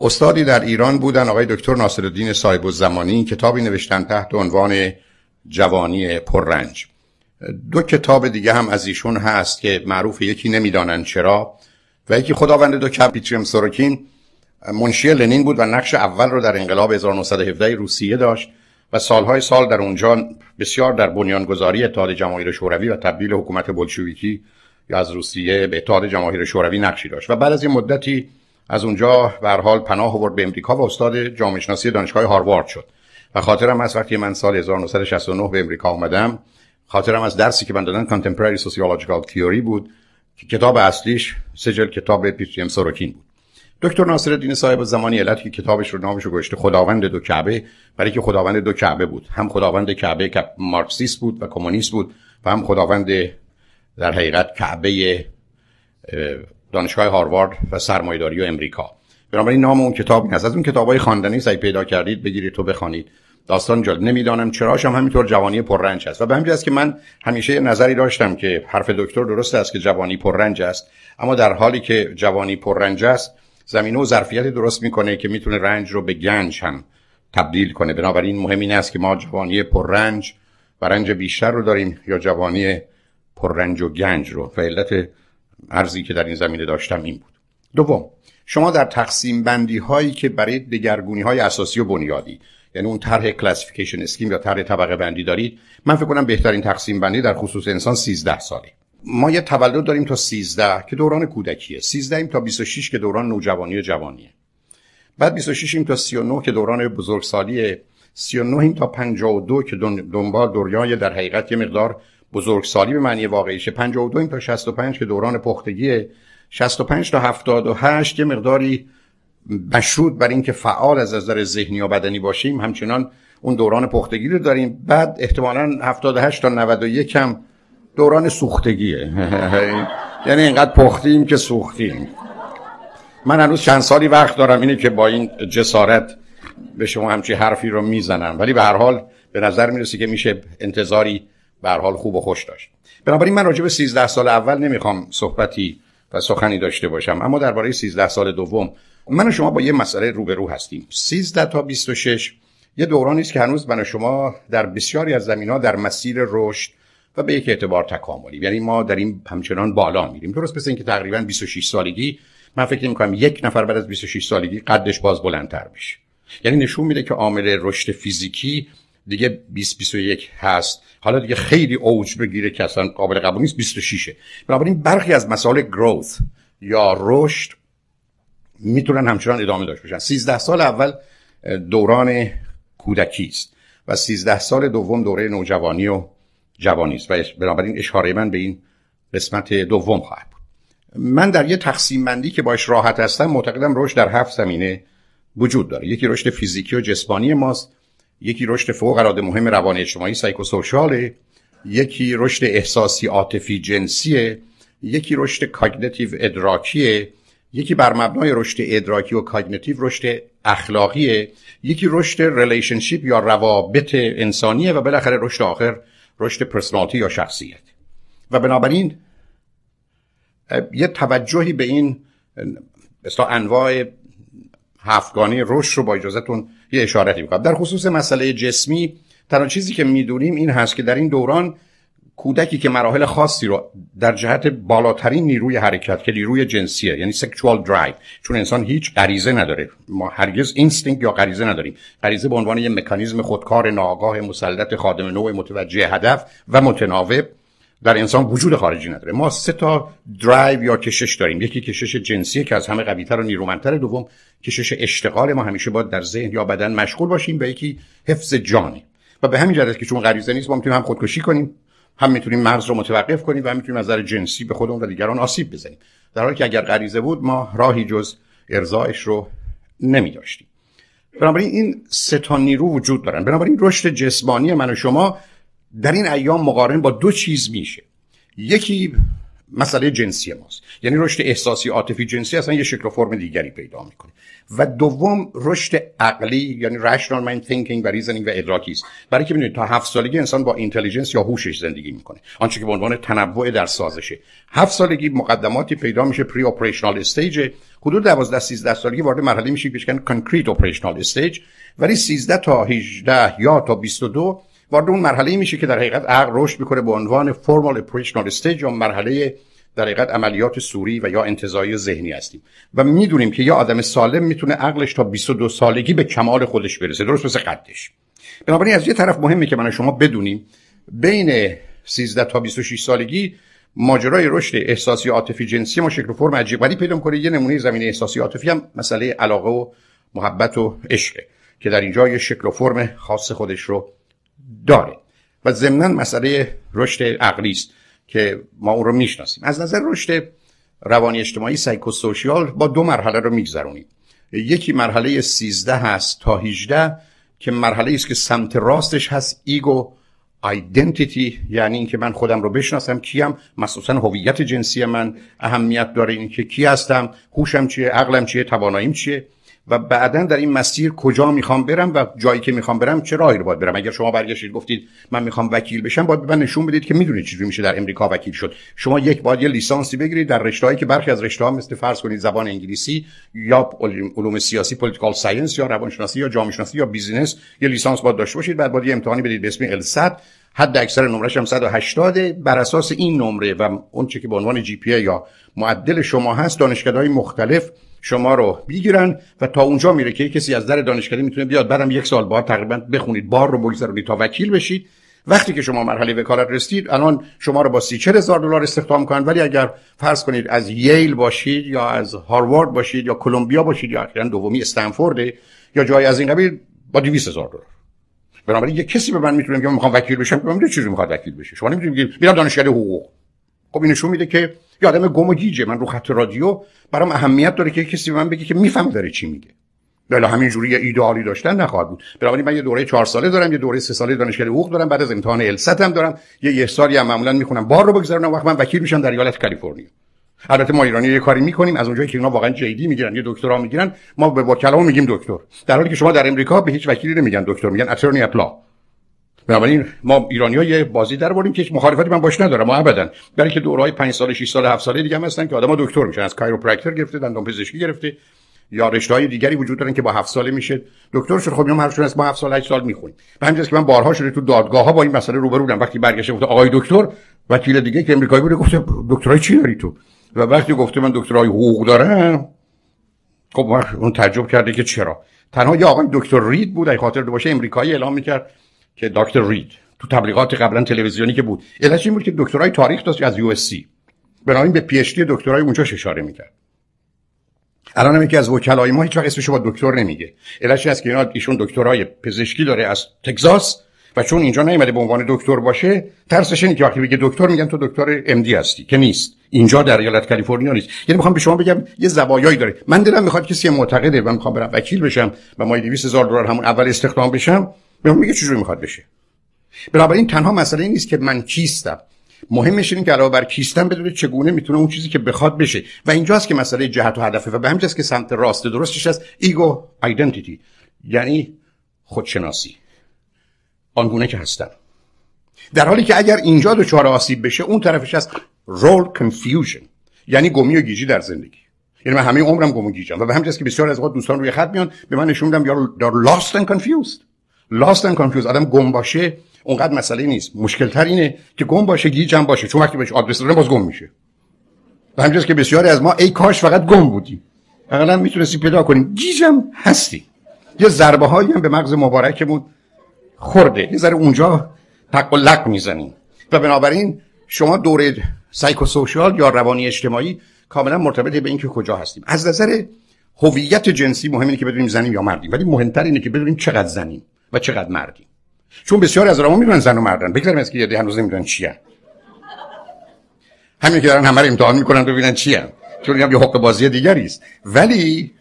استادی در ایران بودن آقای دکتر ناصرالدین صاحب الزمانی کتابی نوشتن تحت عنوان جوانی پررنج. دو کتاب دیگه هم از ایشون هست که معروف یکی نمی‌دانن چرا و یکی خداوند دو کپیتریم سوروکین منشی لنین بود و نقش اول رو در انقلاب 1917 روسیه داشت و سالهای سال در اونجا بسیار در بنیانگذاری اتحاد جماهیر شوروی و تبدیل حکومت بلشویکی یا از روسیه به اتحاد جماهیر شوروی نقشی داشت. و بعد از این مدتی از اونجا به حال پناه آورد به امریکا و استاد جامعه شناسی دانشگاه هاروارد شد. و خاطرم از وقتی من سال 1969 به امریکا آمدم خاطرم از درسی که من دادن Contemporary Sociological Theory بود که کتاب اصلیش سجل کتاب پیتریم سوروکین بود. دکتر ناصر الدین صاحب زمانی علت که کتابش رو نامش رو گذاشته خداوند دو کعبه برای که خداوند دو کعبه بود. هم خداوند کعبه که مارکسیست بود و کمونیست بود و هم خداوند در حقیقت کعبه دانشگاه هاروارد و سرمایه‌داری و امریکا. بنابراین نام اون کتاب این از اون کتابای خواندنی سعی پیدا کردید بگیرید تو بخوانید. داستان جالب. نمی‌دانم چراشم همینطور جوانی پررنج است. و به همین که من همیشه نظری داشتم که حرف دکتر درست است که جوانی پررنج است. اما در حالی که جوانی پررنج است زمینه و ظرفیت درست می‌کنه که می‌تونه رنج رو به گنج هم تبدیل کنه. بنابراین مهم این است که ما جوانی پررنج و رنج بیشتر رو داریم یا جوانی پررنج و گنج رو. و ارزی که در این زمینه داشتم این بود. دوم شما در تقسیم بندی هایی که برای دگرگونی های اساسی و بنیادی یعنی اون طرح کلاسیفیکیشن اسکیم یا طرح طبقه بندی دارید من فکر کنم بهترین تقسیم بندی در خصوص انسان 13 ساله. ما یه تولد داریم تا 13 که دوران کودکیه. 13 ایم تا 26 که دوران نوجوانی و جوانیه. بعد 26 ایم تا 39 که دوران بزرگسالیه. 39 ایم تا 52 که دنبال دنیای در حقیقت یه مقدار بزرگسالی به معنی واقعیشه 52 ایم تا 65 که دوران پختگیه. 65 تا 78 یه مقداری مشروط بر اینکه فعال از نظر ذهنی و بدنی باشیم. همچنان اون دوران پختگی رو داریم. بعد احتمالا 78 تا 91 هم دوران سوختگیه. یعنی اینقدر پختیم که سوختیم. من هنوز چند سالی وقت دارم اینه که با این جسارت به شما همچی حرفی رو می‌زنم. ولی به هر حال به نظر می‌رسه که میشه انتظاری به حال خوب و خوش داشت. بنابراین من راجع به 13 سال اول نمی‌خوام صحبتی و سخنی داشته باشم اما درباره 13 سال دوم. من و شما با یه مسئله روبرو هستیم. 13 تا 26 یه دورانی است که هنوز من و شما در بسیاری از زمینها در مسیر رشد و به یک اعتبار تکاملی. یعنی ما در این همچنان بالا میریم. درست مثل اینکه تقریبا 26 سالگی من فکر می‌کنم یک نفر بعد از 26 سالگی قدش باز بلندتر بشه. یعنی نشون میده که عامل رشد فیزیکی دیگه 20 21 هست. حالا دیگه خیلی اوج بگیره که اصلا قابل قبول نیست 26 بنابراین برخی از مسائل گروث یا رشد می‌تونن همچنان ادامه داشته باشن. 13 سال اول دوران کودکی است و 13 سال دوم دوره نوجوانی و جوانی است و بنابراین اشاره من به این قسمت دوم خواهد بود. من در یه تقسیم بندی که باش راحت هستم معتقدم رشد در هفت زمینه وجود داره. یکی رشد فیزیکی و جسمانی ماست. یکی رشد فوق العاده مهم روان اجتماعی psychosocial ه یکی رشد احساسی عاطفی جنسیه یکی رشد cognitive ادراکیه یکی بر مبنای رشد ادراکی و cognitive رشد اخلاقیه یکی رشد relationship یا روابط انسانیه و بالاخره رشد آخر رشد personality یا شخصیت. و بنابراین یه توجهی به این مثلا انواع هفتگانه رشد رو با اجازهتون یه اشارتی می‌کنم. در خصوص مسئله جسمی تنها چیزی که می‌دونیم این هست که در این دوران کودکی که مراحل خاصی رو در جهت بالاترین نیروی حرکت که نیروی جنسیه یعنی sexual drive چون انسان هیچ غریزه نداره. ما هرگز instinct یا غریزه نداریم. غریزه به عنوان یه مکانیزم خودکار ناآگاه مسلط خادم نوع متوجه هدف و متناوب. در انسان وجود خارجی نداره. ما سه تا درایو یا کشش داریم. یکی کشش جنسی که از همه قویتر و نیرومندتر دوم کشش اشتغال ما همیشه باید در ذهن یا بدن مشغول باشیم و یکی حفظ جانی. و به همین جهت که چون غریزه نیست ما می‌تونیم هم خودکشی کنیم هم می‌تونیم مغز رو متوقف کنیم و هم می‌تونیم از نظر جنسی به خودمون و دیگران آسیب بزنیم. در حالی که اگر غریزه بود ما راهی جز ارزایش رو نمی داشتیم بنابراین این سه تا نیرو وجود دارن. بنابراین رشد جسمانی من و شما در این ایام مقارن با دو چیز میشه. یکی مسئله جنسی ماست. یعنی رشد احساسی عاطفی جنسی اصلا یه شکل و فرم دیگری پیدا می‌کنه. و دوم رشد عقلی یعنی rational mind thinking و reasoning و ادراکی است برای که ببینید تا هفت سالگی انسان با اینتلیجنس یا هوشش زندگی می‌کنه. آنچه که به عنوان تنوع در سازشه. هفت سالگی مقدماتی پیدا میشه preoperational stage حدود 12 13 سالگی وارد مرحله میشه که concrete operational stage ولی 13 تا 18 یا تا 22 وارد اون مرحله میشه که در حقیقت عقل رشد می‌کنه به عنوان formal operational stage یا مرحله در حقیقت عملیات صوری و یا انتزاعی ذهنی هستیم. و می‌دونیم که یا آدم سالم می‌تونه عقلش تا 22 سالگی به کمال خودش برسه. درست مثل قدش. بنابراین از یه طرف مهمه که من شما بدونیم بین 13 تا 26 سالگی ماجرای رشد احساسی عاطفی جنسی ما شکل و فرم عجیب ولی پیدا کنه یه نمونه زمینه احساسی عاطفی هم مسئله علاقه و محبت و عشقه که در اینجا یه شکل و فرم خاص خودش رو داره. و ضمنا مسئله رشد عقلی است که ما اون رو می‌شناسیم. از نظر رشد روانی اجتماعی سایکوسوشیال با دو مرحله رو میگذرونیم. یکی مرحله 13 هست تا 18 که مرحله است که سمت راستش هست ego identity یعنی اینکه من خودم رو بشناسم کیم. مخصوصا هویت جنسی من اهمیت داره اینکه کی هستم هوشم چیه عقلم چیه تواناییم چیه. و بعدا در این مسیر کجا می‌خوام برم و جایی که می‌خوام برم چه راهی رو باید برم؟ اگر شما برگشتید گفتید من می‌خوام وکیل بشم باید به من نشون بدید که می‌دونید چجوری میشه در امریکا وکیل شد. شما یک باید یه لیسانسی بگیرید در رشته‌ای که برخی از رشته‌ها مثل فرض کنید زبان انگلیسی یا علوم سیاسی political science یا روانشناسی یا جامعه شناسی یا business یه لیسانس باید داشته باشید. بعد باید یه امتحانی بدید به اسم LSAT حد اکثر نمرش هم 180 بر اساس این نمره و اون چه که به عنوان GPA یا معدل شما هست دانشگاه‌های مختلف شما رو بگیرن و تا اونجا میره که کسی از در دانشکده می‌تونه بیاد. برم یک سال بعد تقریبا بخونید. بار رو بگذارید تا وکیل بشید. وقتی که شما مرحله وکالت رسید الان شما رو با سی دلار استخدام کنن ولی اگر فرض کنید از ییل باشید یا از هاروارد باشید یا کلمبیا باشید یا اخیرا دومی استنفورد یا جای از این قبیل با 200 هزار دلار. بنابراین یه کسی به من می‌تونه که من می‌خوام وکیل بشم که من چیزی می‌خواد وکیل بشه. شما نمی‌تونید میرم دانشکده حقوق. خب این نشون میده که یه آدم گم و گیجه. من رو خط رادیو برام اهمیت داره که کسی به من بگه که میفهم داره چی میگه. بله همین جوری یه ایدئالی داشتن نخواهد بود. بنابراین من یه دوره چهار ساله دارم یه دوره سه ساله دانشگاه حقوق دارم بعد از امتحان الست هم دارم. یه یه سالی هم معمولا می‌خونم. بار رو بگذارم وقت من وکیل میشم در ایالت کالیفرنیا. البته ما ایرانی یه کاری می‌کنیم. از اونجایی که اینا واقعا جدی می‌گیرن یه دکترا می‌گیرن ما به وکلا میگیم دکتر. در حالی که شما در امریکا به هیچ وکیلی نمیگن دکتر میگن اترنی اپلا بنابراین ما ایرانی ها یه بازی در بردیم که مخالفتی من باش ندارم ما ابدا. برای که دورهای 5 سال 6 سال 7 ساله دیگه هم هستن که آدم‌ها دکتر میشن از کایروپرکتور گرفته دندان پزشکی گرفته یا رشته های دیگری وجود دارن که با 7 ساله میشه. دکتر شد خب اینا هرشون از با 7 سال 8 سال می‌خونیم. به همین که من بارها شده تو دادگاه ها با این مسئله روبرو بودم. وقتی برگشته گفت آقای دکتر وکیل دیگه که امریکایی بود گفت دکترای چی داری تو؟ و وقتی گفته من دکترای حقوق دارم خب اون تعجب کرده که چرا؟ تنها یه آقای دکتر رید بود اگه خاطر باشه امریکایی اعلام می‌کرد. که دکتر رید تو تبلیغات قبلا تلویزیونی که بود. علتش این بود که دکترای تاریخ داشت از USC. بنابراین به PhD دکترای اونجا اشاره می‌کرد. الان هم یکی از وکلای ما هیچ وقت اسمشو با دکتر نمیگه. علتش است که اینا ایشون دکترای پزشکی داره از تگزاس و چون اینجا نیومده به عنوان دکتر باشه ترسش اینه که وقتی بگه دکتر میگن تو دکتر MD هستی که نیست. اینجا در ایالت کالیفرنیا نیست. یعنی می‌خوام به شما بگم یه زوایایی داره. من دلم می‌خواد کسی معتقده و می‌خوام برم وکیل بشم و ما 200 هزار دلار همون اول استخدام بشم. بهم میگه چجوری می‌خواد بشه. بنابراین تنها مسئله این نیست که من کیستم. مهمش اینه که علاوه بر کیستم بدونه چگونه می‌تونه اون چیزی که بخواد بشه. و اینجاست که مسئله جهت و هدفه و به همجاست که سمت راست درستش از ego identity یعنی خودشناسی. آنگونه که هستم. در حالی که اگر اینجا دچار آسیب بشه اون طرفش از رول کنفیوژن یعنی گمی و گیجی در زندگی. یعنی من همه عمرم گم و گیجم. و به همین که بسیار از اوقات دوستان روی خط میان به من نشون میدن یا lost and confused. Lost and confused. آدم گم باشه اونقدر مسئله نیست. مشکل تر اینه که گم باشه گیجم باشه. چون وقتی بهش آدرس دادن باز گم میشه. و همینجاست که بسیاری از ما ای کاش فقط گم بودیم. اقلا می‌تونستی پیدا کنیم. گیجم هستی یه ضربه هایی هم به مغز مبارکمون خورده. یه ذره اونجا تق و لق می‌زنیم. و بنابراین شما دوره سایکوسوشال یا روانی اجتماعی کاملا مرتبط به اینکه کجا هستیم. از نظر هویت جنسی مهم اینه که بدونیم زنیم یا مردیم. ولی مهمتر اینه که بدونیم چقدر زنیم. و چقدر مردیم چون بسیار از آدم‌ها می‌دونن زن و مردن. بگذاریم از که هنوز نمی‌دونن چیه همین که دارن همه رو امتحان می‌کنن ببینن چیه چون یه حق بازی دیگری است. ولی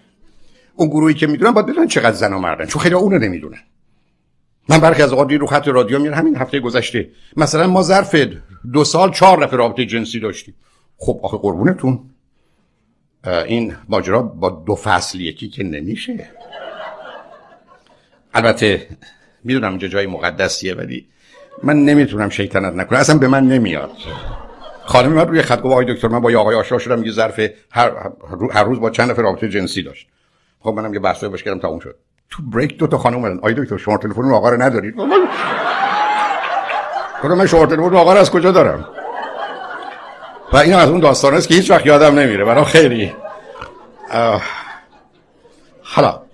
اون گروهی که می‌دونن باید بدونن چقدر زن و مردن. چون خیلی اونو نمی‌دونن. من برخی از اوقات رو خط رادیو میرم همین هفته گذشته. مثلا ما ظرف دو سال چهار رفع رابطه جنسی داشتیم. خب آخه قربونتون. این ماجرا با دو فصل یکی که نمیشه. البته می‌دونم اینجا جای مقدسیه ولی من نمی‌تونم شیطنت نکنم. اصلا به من نمیاد. خانم من روی خط گفت آقای دکتر من با یه آقای آشنا شدم یه ظرف هر, هر روز با چند نفر رابطه جنسی داشت. خب منم یه بحثی باش کردم تموم شد. تو بریک دو تا خانم اومدن. آقای دکتر شما تلفن آقا رو ندارید؟ گفتم من شما تلفن آقا رو از کجا دارم؟ و این از اون داستان است که هیچ وقت یادم نمیره. برای خیلی حالا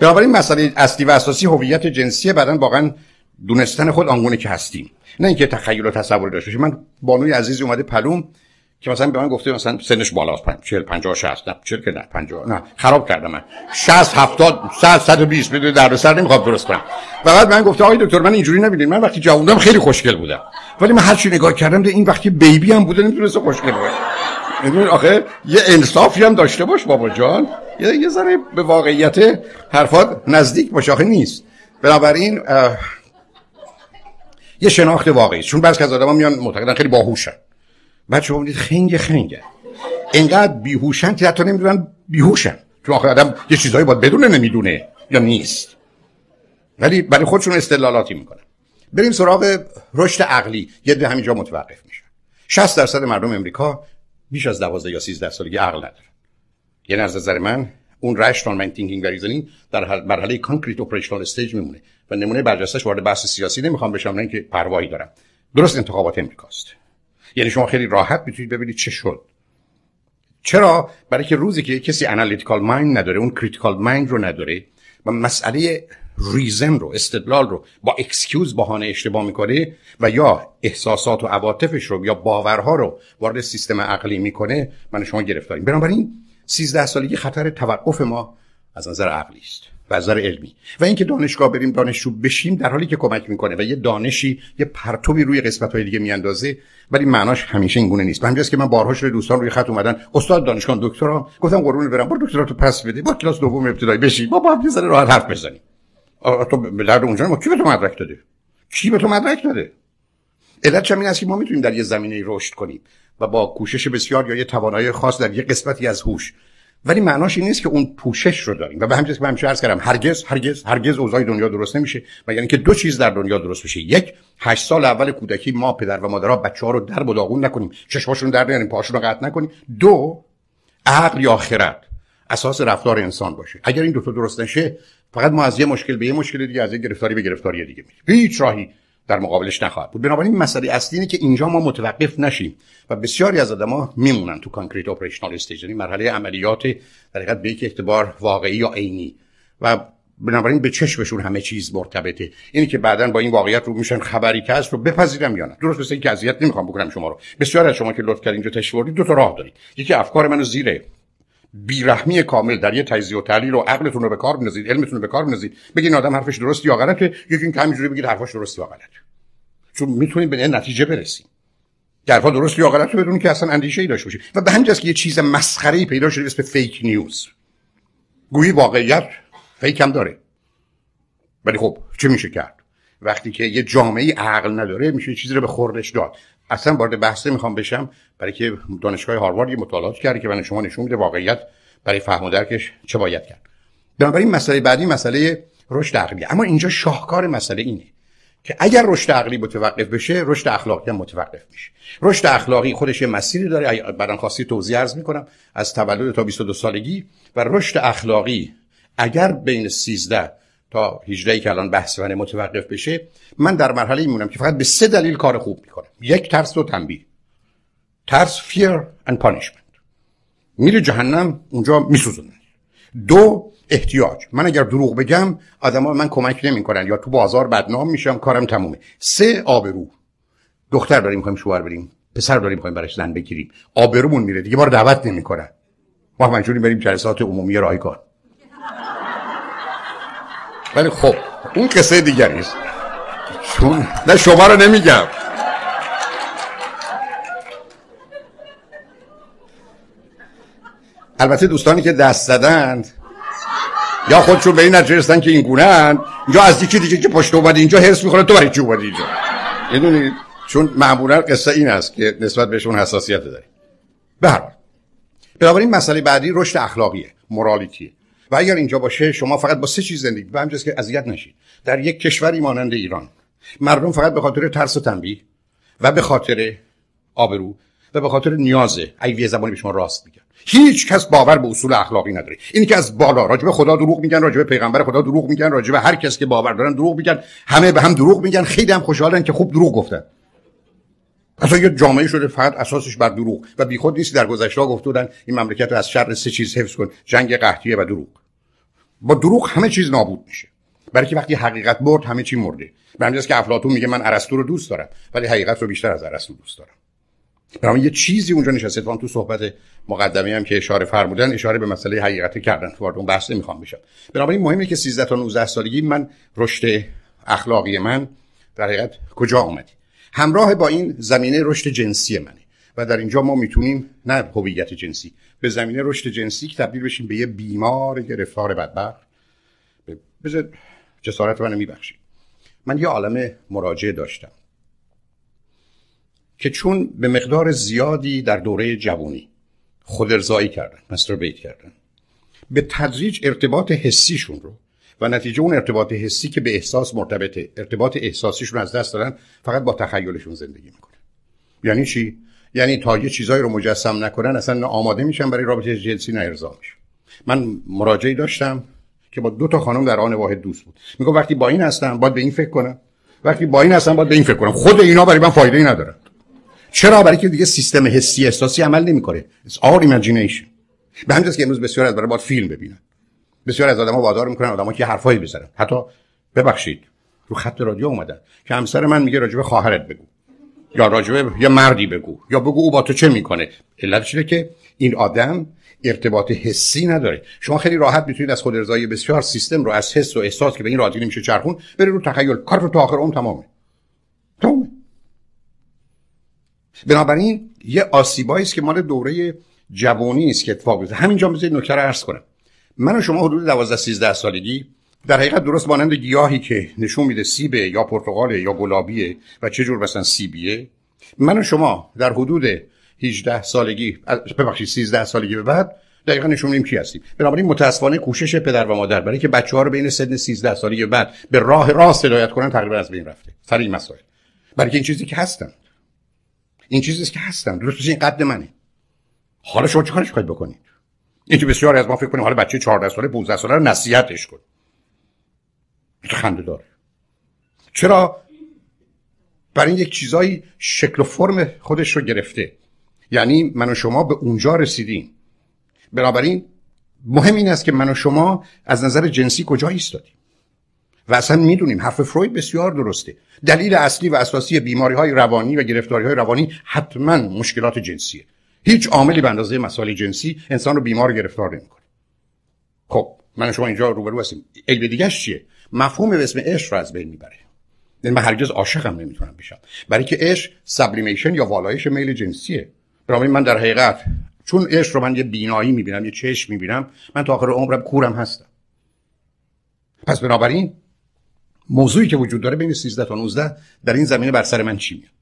بنابراین مسئله اصلی و اساسی هویت جنسی بعدا واقعا دونستن خود آنگونه که هستیم. نه اینکه تخیل و تصور داشته باشیم. من بانوی عزیزی اومده پلوم که مثلا به من گفته مثلا سنش بالاست 40 50 60 نه 40 که نه 50 نه خراب کردم من. 60 70 100 120 بدون در سر نمی‌خوام درست کنم. فقط من گفته آقای دکتر من اینجوری نبینید من وقتی جووندم خیلی خوشگل بودم. ولی من هر چی نگاه کردم این وقتی بیبی هم بوده نمی‌تونست خوشگل باشه می‌دونید آخه یه انصافی هم داشته باش بابا جان. یه یه ذره به واقعیت حرفات نزدیک باشه آخه نیست. بنابراین یه شناخت واقعی. چون بعضی از آدم‌ها میان معتقدن خیلی باهوشن. بعد شما می‌دید خنگ خنگه. اینقدر بیهوشن که حتی نمی‌دونن بیهوشن. چون آخر آدم یه چیزهایی باید بدونه نمی‌دونه یا نیست. ولی برای خودشون استدلالاتی می‌کنن بریم سراغ رشد عقلی. یه ده همینجا متوقف میشن 60 درصد مردم امریکا بیش از 12 یا 13 سالگی عقل ندارن یعنی از نظر من اون rational mind thinking و reasoning در مرحله concrete operational stage میمونه و نمونه برجستش وارد بحث سیاسی نمی‌خوام بشم نه اینکه پروایی دارم. درست انتخابات امریکاست. یعنی شما خیلی راحت می‌تونید ببینید چه شد. چرا؟ برای که روزی که کسی analytical mind نداره اون critical mind رو نداره و مسئله reason رو استدلال رو با excuse بهانه اشتباه می‌کنه و یا احساسات و عواطفش رو یا باورها رو وارد سیستم عقلی می‌کنه من شما گرفتاریم. بنابراین 13 سالگی خطر توقف ما از نظر عقلی است و از نظر علمی. و اینکه دانشگاه بریم دانشجو بشیم در حالی که کمک می‌کنه و یه دانشی یه پرتوی روی قسمت های دیگه میاندازه ولی معناش همیشه اینگونه نیست. همینجاست که من بارها شده دوستان روی خط اومدن استاد دانشگاه دکترا گفتم قربون برم برو دکترا تو پس بده با کلاس دوم ابتدایی بشی. با با یه ذره راحت حرف بزنیم. تو به درد اونجا ما کی به تو مدرک داده؟ کی به تو مدرک داده؟ علت چه است که ما می‌تونیم در یه زمینه رشد کنیم و با کوشش بسیار یا یه توانایی خاص در یه قسمتی از هوش. ولی معناش این نیست که اون پوشش رو داریم. و به همین که من عرض کردم هرگز هرگز هرگز اوضاع دنیا درست نمیشه. و یعنی که دو چیز در دنیا درست بشه. یک هشت سال اول کودکی ما پدر و مادرها بچه‌ها رو در بداغون نکنیم. چشماشون در نیاریم پاشون رو قطع نکنیم. دو عقل یا خرد. اساس رفتار انسان باشه. اگر این دو تا درست نشه فقط ما از یه مشکل به یه مشکل دیگه از یه گرفتاری به گرفتاری دیگه میریم. هیچ راهی در مقابلش نخواهد بود. بنابراین مسئله اصلی اینه که اینجا ما متوقف نشیم و بسیاری از آدما میمونن تو concrete operational stage یعنی مرحله عملیات در حقیقت به یک اعتبار واقعی یا عینی. و بنابراین به چشمشون همه چیز مرتبطه. اینی که بعدا با این واقعیت رو میشن خبری که هست رو بپذیرم یا نه. درست مثل اینکه اذیت نمی‌خوام بکنم شما رو. بسیار از شما که لطف کردین اینجا تشویق دو تا راه دارید. یکی افکار منو زیر بیرحمی کامل در یه تجزیه و تحلیل و عقلتون رو به کار بندازید علمتون رو به کار بندازید بگین آدم حرفش درست یا غلطه یکی اینکه همینجوری بگید حرفش درست یا غلطه. چون می‌تونید به نتیجه برسید. حرفا درست یا غلط بدون که اصلا اندیشه ای داشته باشید. و به همین که یه چیز مسخره ای پیدا شده اسم فیک نیوز گویی واقعیت فیک هم داره. ولی خب چه میشه کرد؟ وقتی که یه جامعه عقل نداره میشه چیزی رو به خوردش داد. اصلا وارد بحث می‌خوام بشم. برای که دانشگاه هاروارد یه مطالعات کرده که من شما نشون میده واقعیت برای فهم و درکش چه باید کرد. بنابراین مسئله بعدی مسئله رشد عقلی. اما اینجا شاهکار مسئله اینه که اگر رشد عقلی متوقف بشه رشد اخلاقی هم متوقف میشه. رشد اخلاقی خودش یه مسیری داره. بعدن خاصی توضیح عرض می‌کنم. از تولد تا 22 سالگی. و رشد اخلاقی اگر بین 13 تا 18 که الان بحث من متوقف بشه من در مرحله میمونم که فقط به سه دلیل کار خوب می‌کنم. یک ترس و تنبیه. ترس fear and punishment. میره جهنم اونجا میسوزونه. دو احتیاج. من اگر دروغ بگم آدما من کمک نمی‌کنن. یا تو بازار بدنام میشم کارم تمومه. سه آبرو. دختر داریم می‌خوایم شوهر بریم. پسر داریم می‌خوایم برای زن بگیریم. آبرومون میره دیگه بار دعوت نمی‌کنن. ما منجوری بریم جلسات عمومی رایگان ولی خب اون قصه دیگری است چون نه شما رو نمیگم. البته دوستانی که دست زدند یا خودشون به این نتیجه که این گونه اینجا از یکی دیگه که پشت اومدی اینجا هرس می‌خوره تو برای چی اومدی اینجا؟ می‌دونید چون معمولا قصه این است که نسبت بهشون حساسیت داری. به بنابراین مسئله بعدی رشد اخلاقیه مورالیتیه و اگر اینجا باشه شما فقط با سه چیز زندگی به همجاست که اذیت نشید. در یک کشوری مانند ایران. مردم فقط به خاطر ترس و تنبیه و به خاطر آبرو و به خاطر نیازه ایوی زبانی به شما راست میگن. هیچ کس باور به اصول اخلاقی نداره. اینی که از بالا راجب خدا دروغ میگن راجب پیغمبر خدا دروغ میگن راجب هر کس که باور دارن دروغ میگن. همه به هم دروغ میگن. خیلی هم خوشحالن که خوب دروغ گفتن. اصلا یه جامعه شده فقط اساسش بر دروغ. و بیخود نیست در گذشته گفته بودن این مملکت رو از شر سه چیز حفظ کن جنگ قحطیه و دروغ. با دروغ همه چیز نابود میشه. برای که وقتی حقیقت برد همه چی مرده. به که افلاطون میگه من ارسطو رو دوست دارم ولی حقیقت رو بیشتر از ارسطو دوست دارم. برای یه چیزی اونجا نشسته. تو صحبت مقدمه هم که اشاره فرمودن اشاره به مسئله حقیقت کردن. وارد اون بحث نمی‌خوام بشم. بنابراین مهمه که 13 تا 19 سالگی من رشد اخلاقی من در حقیقت کجا اومدی همراه با این زمینه رشد جنسی منه. و در اینجا ما می‌تونیم نه هویت جنسی به زمینه رشد جنسی که تبدیل بشیم به یه بیمار گرفتار بدبخت. بذار جسارت منو میبخشید من یه عالم مراجعه داشتم که چون به مقدار زیادی در دوره جوانی خود ارزایی کردن بیت کردن به تدریج ارتباط حسیشون رو و نتیجه اون ارتباط حسی که به احساس مرتبطه. ارتباط احساسیشون از دست دادن فقط با تخیلشون زندگی می‌کنه یعنی چی؟ یعنی تا یه چیزایی رو مجسم نکنن اصلا آماده میشن برای رابطه جنسی نه ارضا میشه. من مراجعه داشتم که با دو تا خانم در آن واحد دوست بود. میگه وقتی با این هستم باید به این فکر کنم. وقتی با این هستم باید به این فکر کنم. خود اینا برای من فایده ای نداره چرا؟ برای که دیگه سیستم حسی احساسی عمل نمی‌کنه. It's all imagination. به همین که امروز بسیار از برای باید فیلم ببینن. بسیار از آدم‌ها وادار می‌کنن آدم‌ها که حرفایی بزنن حتی ببخشید رو خط رادیو اومدن که همسر من میگه راجبه خواهرت بگو. یا راجبه یه مردی بگو. یا بگو او با تو چه می‌کنه. علتش اینه که این آدم ارتباط حسی نداره. شما خیلی راحت می‌تونید از خود ارضای بسیار سیستم رو از حس و احساس که به این راحتی نمیشه چرخون بره رو تخیل. کار رو تا آخر اون تمامه. تمامه. بنابراین یه آسیبایی است که مال دوره جوانی است که اتفاق میفته همینجا بذارید نکته رو عرض کنم. من و شما حدود 12 13 سالگی در حقیقت درست مانند گیاهی که نشون میده سیبه یا پرتقال یا گلابیه و چه جور مثلا سیبیه. من و شما در حدود 18 سالگی ببخشید 13 سالگی به بعد دقیقا نشون میدیم کی هستیم. بنابراین متاسفانه کوشش پدر و مادر برای که بچه ها رو بین سن 13 سالگی بعد به راه راست هدایت کنن تقریبا از بین رفته. سر این مسائل. برای این چیزی که هستن. این چیزی که هستن. درست این قد منه. حالا شما چه کارش بکنید؟ این که بسیار از ما فکر کنیم حالا بچه 14 ساله 15 ساله رو نصیحتش کن خنده داره. چرا؟ برای یک چیزایی شکل و فرم خودش رو گرفته. یعنی من و شما به اونجا رسیدیم. بنابراین مهم این است که من و شما از نظر جنسی کجا ایستادیم؟ و اصلا می‌دونیم حرف فروید بسیار درسته. دلیل اصلی و اساسی بیماری های روانی و گرفتاری های روانی حتما مشکلات جنسیه. هیچ عاملی به اندازه مسائل جنسی انسان رو بیمار گرفتار نمی‌کنه. خب من شما اینجا روبرو هستیم. عیب دیگه چیه؟ مفهوم به اسم عشق رو از بین می‌بره. یعنی من هرگز عاشقم نمی‌تونم بشم. برای که عشق سابلیمیشن یا والایش میل جنسیه. برای من در حقیقت چون عشق رو من یه بینایی می‌بینم یه چشم می‌بینم من تا آخر عمرم کورم هستم. پس بنابراین موضوعی که وجود داره بین 13 تا 19 در این زمینه بر سر من چی میاد؟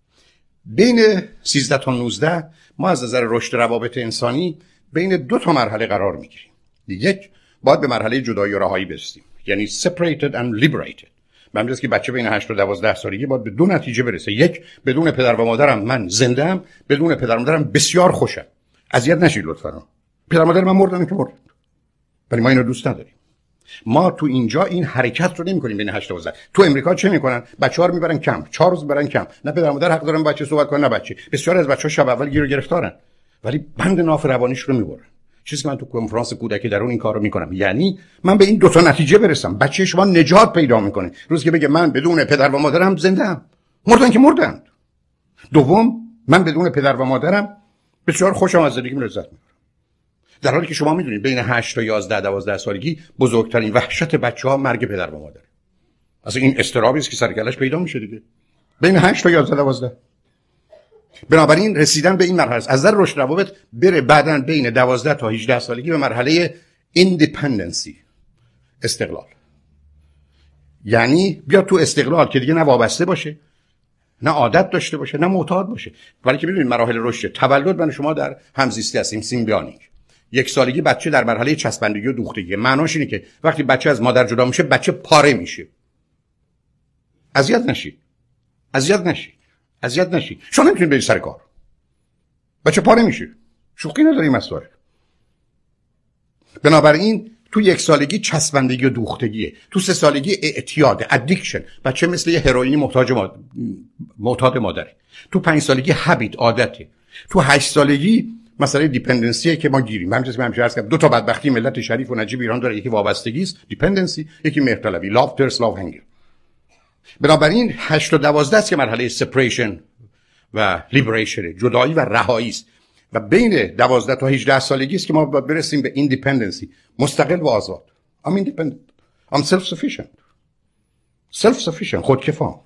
بین 13 تا 19 ما از نظر رشد روابط انسانی بین دو تا مرحله قرار می‌گیریم. یک باید به مرحله جدایی و رهایی برسیم یعنی separated and liberated. من که بچه بین 8 و 12 سالگی باید به دو نتیجه برسه. یک بدون پدر و مادرم من زنده ام بدون پدر و مادرم بسیار خوشم. اذیت نشید لطفا. پدر مادر من مردن که مرد ولی ما اینو دوست نداریم. ما تو اینجا این حرکت رو نمی کنیم بین 8 تا تو امریکا چه می‌کنن؟ بچه‌ها رو می‌برن کم چهار روز برن کم نه پدر مادر حق دارن بچه صحبت کنن نه بچه. بسیار از بچه‌ها شب اول گیر و گرفتارن. ولی بند ناف روانیش رو می‌برن. چیزی که من تو کنفرانس کودکی درون این کارو می‌کنم. یعنی من به این دو تا نتیجه برسم. بچه شما نجات پیدا می‌کنه. روز که بگه من بدون پدر و مادرم زنده ام مردن که مردن. دوم من بدون پدر و مادرم بسیار خوشم از زندگی لذت در حالی که شما می‌دونید بین 8 تا 11 12 سالگی بزرگترین وحشت بچه ها مرگ پدر و مادر اصلا این استرابی است که سرکلش پیدا میشه دیگه. بین 8 تا 11 12 بنابراین رسیدن به این مرحله از نظر رشد روابط بره بعدا بین 12 تا 18 سالگی به مرحله independency استقلال. یعنی بیا تو استقلال که دیگه نه وابسته باشه نه عادت داشته باشه نه معتاد باشه. ولی که می‌دونید مراحل رشد تولد من شما در همزیستی هستیم symbiotic یک سالگی بچه در مرحله چسبندگی و دوختگی. معناش اینه که وقتی بچه از مادر جدا میشه بچه پاره میشه. اذیت نشید اذیت نشید اذیت نشید شما نمی‌تونید برید سر کار. بچه پاره میشه. شوخی نداری مسائل بنابراین تو یک سالگی چسبندگی و دوختگیه. تو سه سالگی اعتیاد addiction بچه مثل یه هروئینی محتاج معتاد مادره. تو پنج سالگی habit عادته. تو هشت سالگی مسئله dependency ه که ما گیریم. همین چیزی همیشه عرض کردم دو تا بدبختی ملت شریف و نجیب ایران داره. یکی وابستگی است dependency یکی مهرطلبی love thirst love hunger بنابراین 8 و 12 است که مرحله separation و liberation جدایی و رهایی است. و بین 12 تا 18 سالگی است که ما برسیم به independency مستقل و آزاد. I'm independent. I'm self sufficient self sufficient خودکفام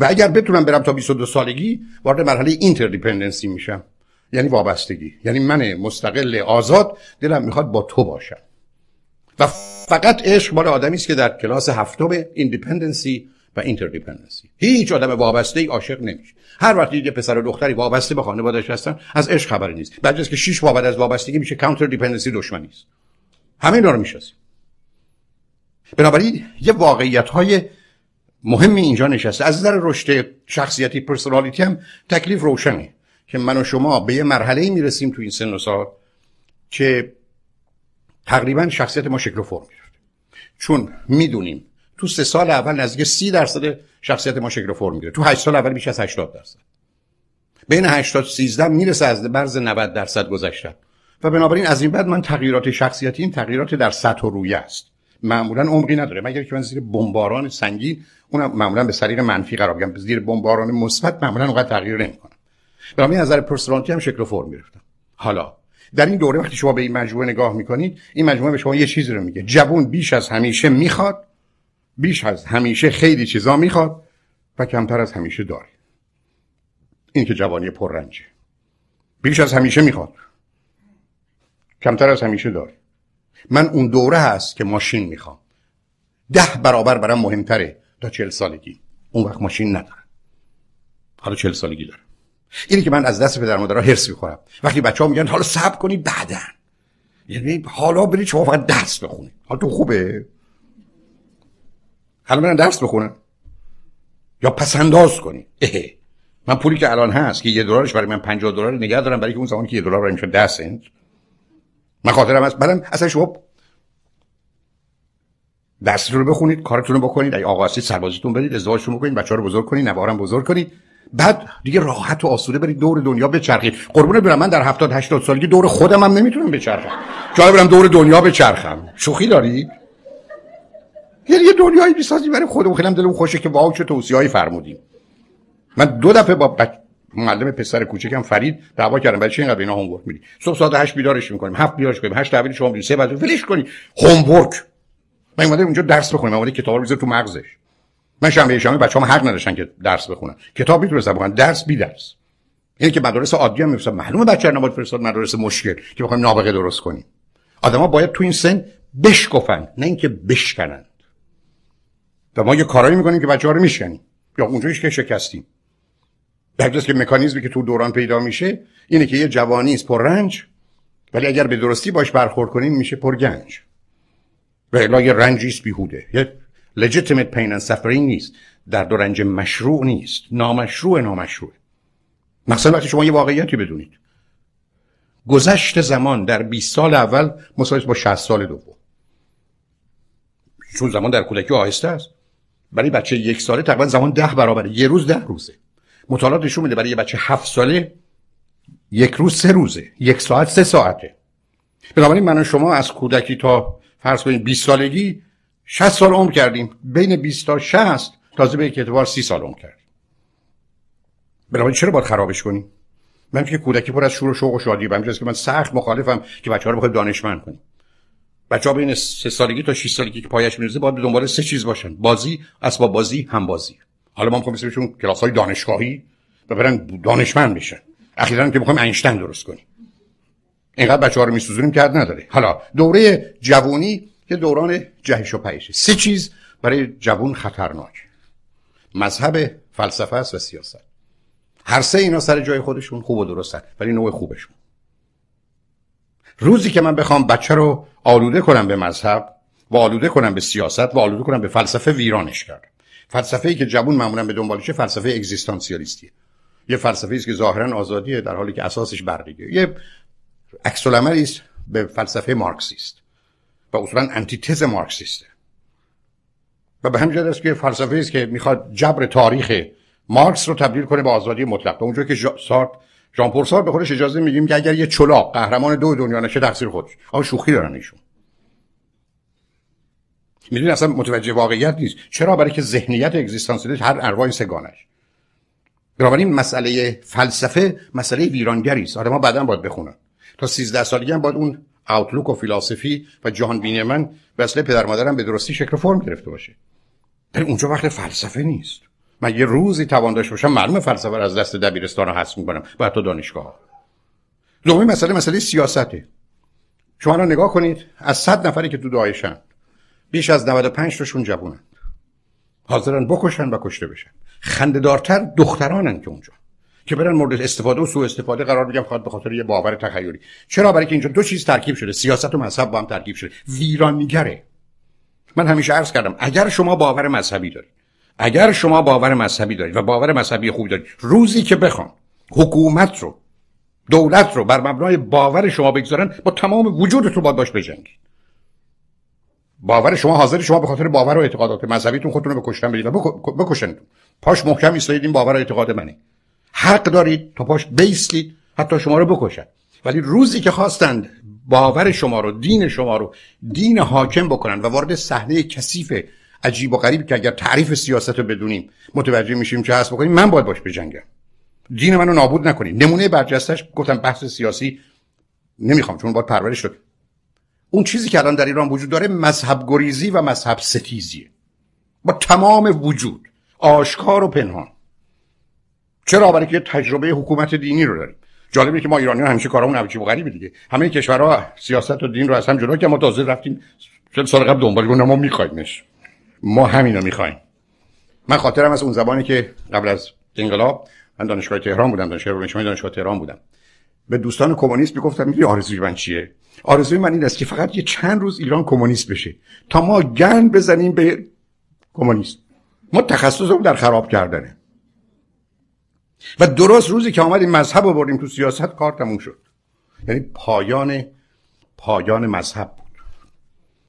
و اگر بتونم برم تا 22 سالگی وارد مرحله interdependency میشم. یعنی وابستگی. یعنی من مستقل آزاد دلم می‌خواد با تو باشم. و فقط عشق مال آدمی است که در کلاس هفتم independency و interdependency. هیچ آدم وابسته ای عاشق نمیشه. هر وقت یه پسر و دختری وابسته به خانواده‌اش هستن از عشق خبری نیست. بعد که شش بعد از وابستگی میشه counter dependency دشمنی است. همه اینا رو می‌شناسیم. بنابراین یه واقعیت های مهمی اینجا نشسته. از نظر رشد شخصیتی personality هم تکلیف روشنه. که من و شما به یه مرحله می‌رسیم تو این سن و سال که تقریبا شخصیت ما شکل و فرم گرفته چون می‌دونیم تو سه سال اول نزدیک سی درصد شخصیت ما شکل و فرم می‌گیره. تو هشت سال اول بیش از 80 درصد. بین 80 تا 13 می‌رسه از مرز 90 درصد گذشتن و بنابراین از این بعد من تغییرات شخصیتی این تغییرات در سطح و رویه است. معمولا عمقی نداره. مگر که من زیر بمباران سنگین اونم معمولا به سریع منفی قرار بگیرم زیر بمباران مثبت معمولا اونقدر تغییر نمی‌کنم بنابراین از نظر پرسونالیتی هم شکل و فرم گرفتم. حالا. در این دوره وقتی شما به این مجموعه نگاه می‌کنید این مجموعه به شما یه چیزی رو میگه. جوون بیش از همیشه می‌خواد بیش از همیشه خیلی چیزا می‌خواد و کمتر از همیشه داره. این که جوانی پررنجه. بیش از همیشه می‌خواد. کمتر از همیشه داره. من اون دوره هست که ماشین می‌خوام. ده برابر برام مهمتره تا چل سالگی. اون وقت ماشین نداره حالا چل سالگی داره. اینی که من از دست پدر مادرها هرس می‌خورم. وقتی بچه ها میگن حالا صبر کنی بعدا. یعنی حالا برید شما فقط درس بخونید. حالا تو خوبه؟ حالا برن درس بخونن؟ یا پسنداز کنی اه من پولی که الان هست که یه دلارش برای من 50 دلار نگه دارم برای که اون زمان که یه دلار برای میشه 10 سنت. من خاطرم هست بعدم اصلا شما درستون رو بخونید کارتون رو بکنید اگه آقا هستید سربازیتون برید ازدواجتون بکنید بچه‌ها رو بزرگ کنید نوارم بزرگ کنید. بعد دیگه راحت و آسوده برید دور دنیا بچرخید. قربون برم من در 70 80 سالگی دور خودم هم نمی‌تونم بچرخم. چرا برم دور دنیا بچرخم. شوخی دارید یعنی یه دنیایی بیسازی برای خودمون. خیلی دلم خوشه که واو چه توصیه‌ای فرمودیم. من دو دفعه با بچ... معلم پسر کوچکم فرید دعوا کردم. برای چی اینقدر اینا هومورک میدی؟ صبح ساعت 8 بیدارش می‌کنیم. هفت بیدارش کنیم. 8 تحویل شما میدی. سه بعد ولش کنی. هومورک من اومدم اونجا درس بخونم. اومدم کتابا رو تو مغزش. من شنبه شنبه بچه‌ام حق نداشتن که درس بخونن. کتاب می‌تونستن بخونن. درس بی درس اینه که مدارس عادی هم میفرستن معلومه بچه‌ها نباید فرستاد مدارس مشکل که بخوایم نابغه درست کنیم. آدما باید تو این سن بشکفن نه اینکه بشکنند و ما یه کارایی می‌کنیم که بچه‌ها رو میشکنیم. یا اونجایش که شکستیم. در که مکانیزمی که تو دوران پیدا میشه اینه که یه جوانی است پر رنج ولی اگر به درستی باش برخورد کنیم میشه پر گنج. و الا یه رنجی است بیهوده. یه legitimate pain and suffering نیست. در دو رنج مشروع نیست. نامشروع نامشروع. مثلا وقتی شما یه واقعیتی بدونید. گذشت زمان در 20 سال اول مساوی با 60 سال دوم. چون زمان در کودکی آهسته است. برای بچه یک ساله تقریبا زمان ده برابره. یه روز ده روزه. مطالعات نشون میده برای یه بچه هفت ساله یک روز سه روزه. یک ساعت سه ساعته. بنابراین من شما از کودکی تا فرض کنید 20 سالگی 60 سال عمر کردیم. بین 20 تا 60 تازه به یک اعتبار 30 سال عمر کردیم. بنابراین چرا باید خرابش کنیم؟ من که کودکی پر از شور و شوق و شادی بهم که من سخت مخالفم که بچه‌ها رو بخوایم دانشمند کنیم بچه‌ها بین 3 سالگی تا 6 سالگی که پایش می‌رسه باید به دنبال سه چیز باشن. بازی اسباب بازی هم بازی حالا ما می‌خوایم بسیارشون کلاس‌های دانشگاهی و برن دانشمند بشن. اخیرا که می‌خوایم اینشتین درست کنیم. اینقدر بچه‌ها رو می‌سوزونیم که نداره. حالا دوره جوانی یه دوران جهش و پهشه سه چیز برای جوون خطرناک. مذهب فلسفه است و سیاست. هر سه اینا سر جای خودشون خوب و درستن. ولی نوع خوبشون. روزی که من بخوام بچه رو آلوده کنم به مذهب و آلوده کنم به سیاست و آلوده کنم به فلسفه ویرانش کردم فلسفه ای که جوون معمولا به دنبالشه فلسفه اگزیستانسیالیستیه. یه فلسفه است که ظاهرا آزادیه در حالی که اساسش برقیه. یه عکس است به فلسفه مارکسیست. و اصولا انتیتز مارکسیسته. و به همین است که فلسفه است که می‌خواد جبر تاریخ مارکس رو تبدیل کنه به آزادی مطلق. اونجا که سارت ژان پل سارت به خودش اجازه میگیم که اگر یه چلاق قهرمان دو دنیا نشه تقصیر خودش. آ شوخی دارن ایشون. می‌دونی اصلا متوجه واقعیت نیست. چرا؟ برای که ذهنیت اگزیستانسیالیسم هر ارواح سگانش. بنابراین مسئله فلسفه مسئله ویرانگری است. آدم‌ها بعدا باید بخونن. تا 13 سالگی هم باید اون اوتلوک و فلسفی و جهان بینی من به اصل پدر مادرم به درستی شکل فرم گرفته باشه. ولی اونجا وقت فلسفه نیست. من یه روزی توان داشته باشم معلومه فلسفه از دست دبیرستان رو حذف می‌کنم بعد تو دانشگاه دومی مسئله مسئله سیاسته. شما رو نگاه کنید از صد نفری که تو دایشن بیش از 95 تاشون جوونن حاضرن بکشن و کشته بشن. خندهدارتر دخترانن که اونجا. که برن مورد استفاده و سوء استفاده قرار بگم خواهد به خاطر یه باور تخیلی. چرا؟ برای که اینجا دو چیز ترکیب شده. سیاست و مذهب با هم ترکیب شده. ویرانیگره. من همیشه عرض کردم اگر شما باور مذهبی دارید اگر شما باور مذهبی دارید و باور مذهبی خوبی دارید روزی که بخوان حکومت رو دولت رو بر مبنای باور شما بگذارن با تمام وجودتون باید باش بجنگید. باور شما حاضر شما به خاطر باور و اعتقادات مذهبیتون خودتون رو بکشتن بدید و بکشن پاش محکم ایستادید این باور و اعتقاد منه. حق دارید تا پاش بیستید حتی شما رو بکشن. ولی روزی که خواستند باور شما رو دین شما رو دین حاکم بکنن و وارد صحنه کثیف عجیب و غریب که اگر تعریف سیاست رو بدونیم متوجه میشیم چه هست بکنیم من باید باش بجنگم. دین منو نابود نکنید. نمونه برجستش گفتم بحث سیاسی نمی‌خوام چون باید پرورش شد اون چیزی که الان در ایران وجود داره مذهب گریزی و مذهب ستیزیه. با تمام وجود آشکار و پنهان. چرا؟ برای که تجربه حکومت دینی رو داریم. جالبه که ما ایرانی ها همیشه کارمون عجیب و غریبه دیگه. همه کشورها سیاست و دین رو از هم جدا که ما تازه رفتیم چه سال قبل دنبال گفتم ما میخوایمش ما همینو می‌خوایم من خاطرم از اون زبانی که قبل از انقلاب من دانشگاه تهران بودم دانشگاه دانشگاه تهران بودم. به دوستان کمونیست می‌گفتم میگی آرزوی من چیه؟ آرزوی من این است که فقط یه چند روز ایران کمونیست بشه تا ما گن بزنیم به کمونیست. ما تخصصمون در خراب کردنه. و درست روزی که آمدیم مذهب رو بردیم تو سیاست کار تموم شد. یعنی پایان پایان مذهب بود.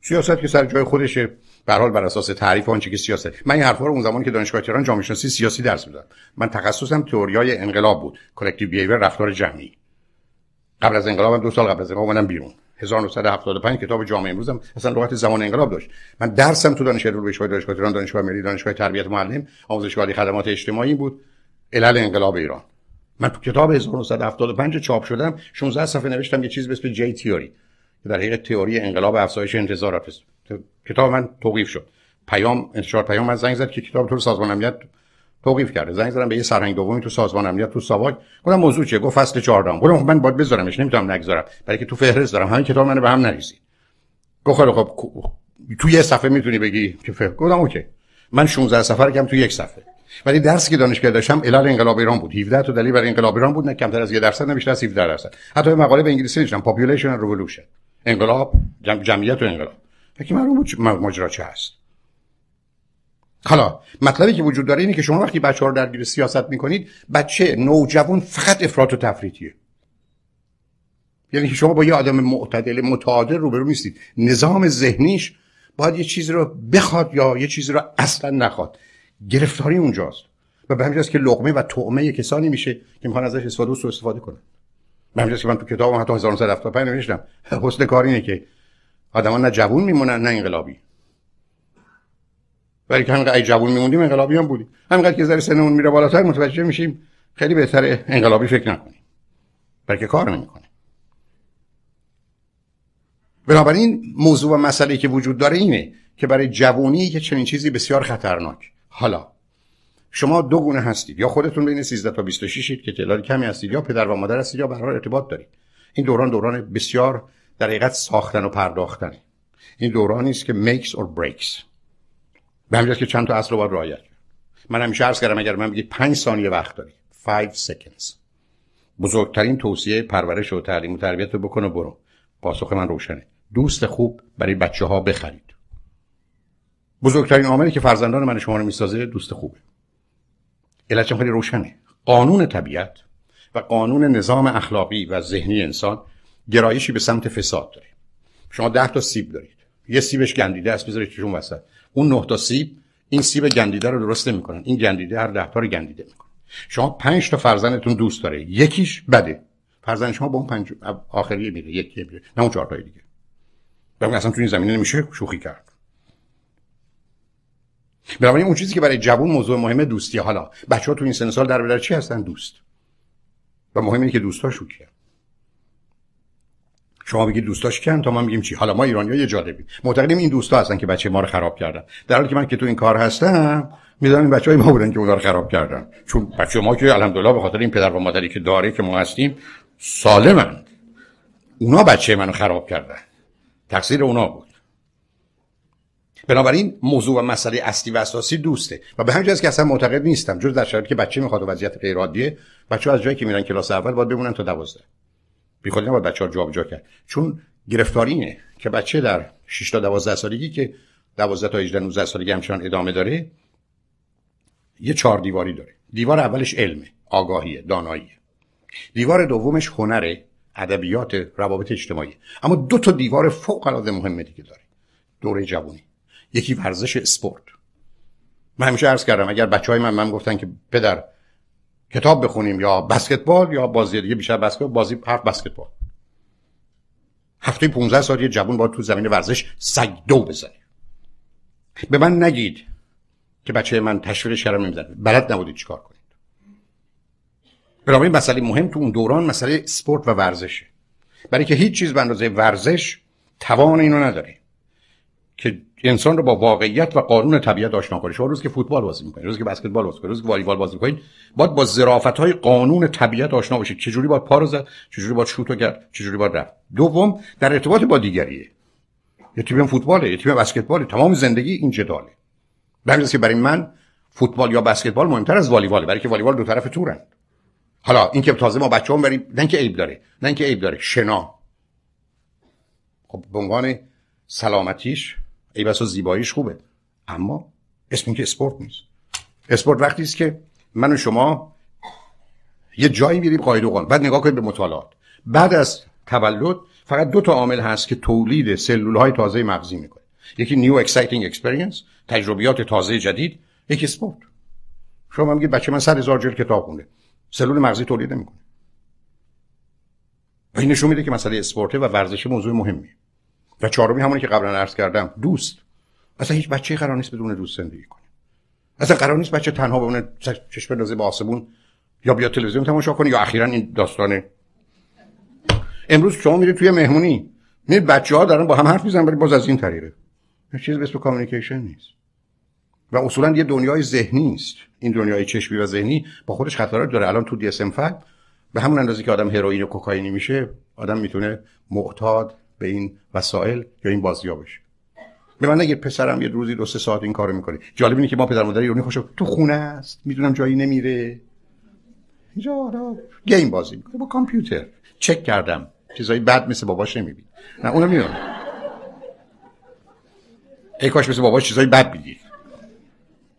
سیاست که سر جای خودشه. به حال بر اساس تعریف آنچه که سیاست. من این حرفا رو اون زمانی که دانشگاه تهران جامعه شناسی سیاسی درس می‌دادم. من تخصصم تئوریای انقلاب بود. collective behavior رفتار جمعی. قبل از انقلابم دو سال قبل از انقلاب اومدم بیرون. 1975 کتاب جامعه امروزم اصلا لغت زمان انقلاب داشت. من درسم تو دانشگاه علوم دانشگاه تهران دانشگاه ملی دانشگاه تربیت معلم آموزش خدمات اجتماعی بود. علل انقلاب ایران. من تو کتاب 1975 چاپ شدم 16 صفحه نوشتم یه چیز به اسم J theory که در حقیقت تئوری انقلاب افزایش انتظارات است. کتاب من توقیف شد. پیام انتشار پیام من زنگ زد که کتاب تو سازمان امنیت توقیف کرده. زنگ زدم به یه سرهنگ دومی تو سازمان امنیت تو ساواک. گفتم موضوع چیه؟ گفت فصل 14 گفتم خب من باید بذارمش نمی‌تونم نگذارم. برای که تو فهرست دارم. همین کتاب منو به هم نریزید. گفت خب تو یه صفحه می‌تونی بگی که فهم. گفتم okay. من 16 سفر کردم تو یک صفحه. ولی درسی که دانشگاه داشتم علل انقلاب ایران بود. 17 تا دلیل برای انقلاب ایران بود نه کمتر از 1 درصد نه بیشتر از 17 درصد. حتی مقاله به انگلیسی نوشتم population revolution انقلاب جم... جمعیت و انقلاب. فکر معلوم بود ماجرا چه هست. حالا مطلبی که وجود داره اینه که شما وقتی بچه ها رو درگیر سیاست می‌کنید بچه نوجوان فقط افراط و تفریطیه. یعنی شما با یه آدم معتدل متعادل روبرو نیستید. نظام ذهنیش باید یه چیزی رو بخواد یا یه چیزی رو اصلا نخواد. گرفتاری اونجاست. و به همین که لقمه و طعمه کسانی میشه که می‌خوان ازش استفاده سو استفاده کنن. به همین که من تو کتابم حتی 1975 نوشتم. حسن کار اینه که آدما نه جوون میمونن نه انقلابی. ولی که همینقدر جوون میموندیم انقلابی هم بودیم. همینقدر که ذره سنمون میره بالاتر متوجه میشیم خیلی بهتره انقلابی فکر نکنیم. بلکه کار نمی‌کنه بنابراین موضوع و مسئله که وجود داره اینه که برای جوونی که چنین چیزی بسیار خطرناک. حالا شما دو گونه هستید یا خودتون بین 13 تا 26 که تعداد کمی هستید یا پدر و مادر هستید یا به ارتباط دارید. این دوران دوران بسیار در حقیقت ساختن و پرداختن این دورانی است که makes or breaks. به همین که چند تا اصل رو باید رعایت من همیشه عرض کردم اگر من بگید 5 ثانیه وقت داری 5 seconds. بزرگترین توصیه پرورش و تعلیم و تربیت رو بکن برو. پاسخ من روشنه. دوست خوب برای بچه ها بخرید. بزرگترین عاملی که فرزندان من شما رو می‌سازه دوست خوبه. علتش خیلی روشنه. قانون طبیعت و قانون نظام اخلاقی و ذهنی انسان گرایشی به سمت فساد داره. شما ده تا سیب دارید. یه سیبش گندیده است بذارید توشون وسط. اون نه تا سیب این سیب گندیده رو درست نمی‌کنن. این گندیده هر ده تا رو گندیده می‌کنه. شما پنج تا فرزندتون دوست داره. یکیش بده. فرزند شما با اون پنج آخری میره یکی میره نه اون چهار دیگه. بگم اصلا تو این زمینه نمیشه شوخی کرد. بنابراین اون چیزی که برای جوون موضوع مهمه دوستی. حالا بچه ها تو این سن سال در بدر چی هستن؟ دوست. و مهم اینه که دوستاشو کیه شما بگید دوستاش کن تا ما میگیم چی؟ حالا ما ایرانی ها یه جالبی معتقدیم این دوستا هستن که بچه ما رو خراب کردن. در حالی که من که تو این کار هستم می‌دونم این بچه های ما بودن که اونا رو خراب کردن. چون بچه ما که الحمدلله به خاطر این پدر و مادری که داره که ما هستیم سالمن اونا بچه منو خراب کردن. تقصیر اونا بود. بنابراین موضوع و مسئله اصلی و اساسی دوسته و به همین که اصلا معتقد نیستم جز در شرایطی که بچه می‌خواد و وضعیت غیر عادیه بچه از جایی که میرن کلاس اول باید بمونن تا 12 بی خودی نباید بچه ها جابجا کرد. چون گرفتاری اینه که بچه در 6 تا 12 سالگی که 12 تا 18 19 سالگی همچنان ادامه داره یه چهار دیواری داره. دیوار اولش علمه آگاهیه داناییه دیوار دومش هنره ادبیات روابط اجتماعی. اما دو تا دیوار فوق العاده مهمه دیگه داره. دوره جوانی. یکی ورزش اسپورت. من همیشه عرض کردم اگر بچه های من من گفتن که پدر کتاب بخونیم یا بسکتبال یا بازی دیگه بیشتر بسکتبال بازی حرف بسکتبال. هفته 15 سال یه جوون باید تو زمین ورزش سگ دو بزنه. به من نگید که بچه من تشویق شرم نمی‌زنه. بلد نبودید چیکار کنید. این مسئله مهم تو اون دوران مسئله سپورت و ورزشه. برای که هیچ چیز به اندازه ورزش توان اینو نداره که انسان رو با واقعیت و قانون طبیعت آشنا کنه شما روز که فوتبال بازی می‌کنید روز که بسکتبال بازی می‌کنید روز که والیبال بازی می‌کنید باید با ظرافت های قانون طبیعت آشنا باشید چجوری باید پا رو زد چجوری باید شوت کرد چجوری باید رفت. دوم در ارتباط با دیگریه. یه تیم فوتباله یه تیم بسکتبال تمام زندگی این جداله. به که برای من فوتبال یا بسکتبال مهمتر از والیباله برای که والیبال دو طرف تورن. حالا این که تازه ما بچه‌ها بریم نه که عیب داره نه که عیب داره شنا. خب به عنوان سلامتیش ای بسا زیباییش خوبه. اما اسم که اسپورت نیست. اسپورت وقتی است که من و شما یه جایی میریم و بعد نگاه کنید به مطالعات. بعد از تولد فقط دو تا عامل هست که تولید سلول های تازه مغزی می‌کنه. یکی new exciting experience تجربیات تازه جدید. یکی اسپورت. شما میگید بچه من صد هزار جلد کتاب خونده. سلول مغزی تولید نمی‌کنه. و این نشون میده که مسئله اسپورته و ورزش موضوع مهمیه. و چهارمی همونی که قبلا عرض کردم دوست. اصلا هیچ بچه قرار نیست بدون دوست زندگی کنه. اصلا قرار نیست بچه تنها بمونه چشم بندازه به آسمون یا بیا تلویزیون تماشا کنه یا اخیرا این داستانه. امروز شما میرید توی مهمونی. میرید بچه ها دارن با هم حرف می‌زنن ولی باز از این طریقه. چیز به کامیکیشن نیست. و اصولا یه دنیای ذهنی است. این دنیای چشمی و ذهنی با خودش خطرات داره. الان تو دی به همون اندازه که آدم هروئین و کوکائینی میشه آدم می‌تونه معتاد به این وسایل یا این بازیا بشه به من نگید پسرم یه روزی دو سه ساعت این کارو می‌کنه. جالب اینه که ما پدر مادر ایرانی خوشو تو خونه است. می‌دونم جایی نمیره. اینجا گیم بازی می‌کنه با کامپیوتر. چک کردم. چیزایی بد مثل باباش نمیبین نه اونم می‌دونم. ای کاش مثل باباش چیزایی بد می‌دید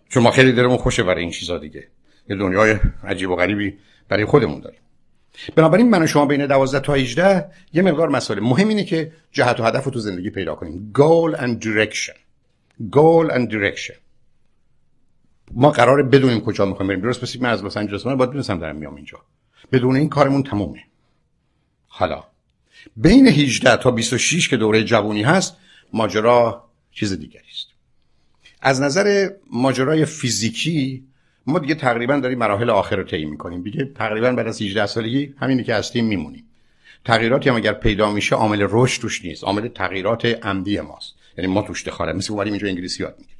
چون ما خیلی دلمون خوشه برای این چیزا دیگه. یه دنیای عجیب و غریبی برای خودمون داریم. بنابراین من و شما بین 12 تا 18 یه مقدار مسئله. مهم اینه که جهت و هدف رو تو زندگی پیدا کنیم. Goal and direction. Goal and direction. ما قراره بدونیم کجا می‌خوایم بریم. درست پس من از لس آنجلس باید بدونم دارم میام اینجا. بدون این کارمون تمومه. حالا بین 18 تا 26 که دوره جوانی هست ماجرا چیز دیگری است. از نظر ماجرای فیزیکی ما دیگه تقریبا داریم مراحل آخر رو طی می‌کنیم. دیگه تقریبا بعد از 18 سالگی همینی که هستیم میمونیم. تغییراتی هم اگر پیدا میشه عامل رشد توش نیست. عامل تغییرات عمدی ماست. یعنی ما توش دخالت مثل اومدیم اینجا انگلیسی یاد می‌گیریم.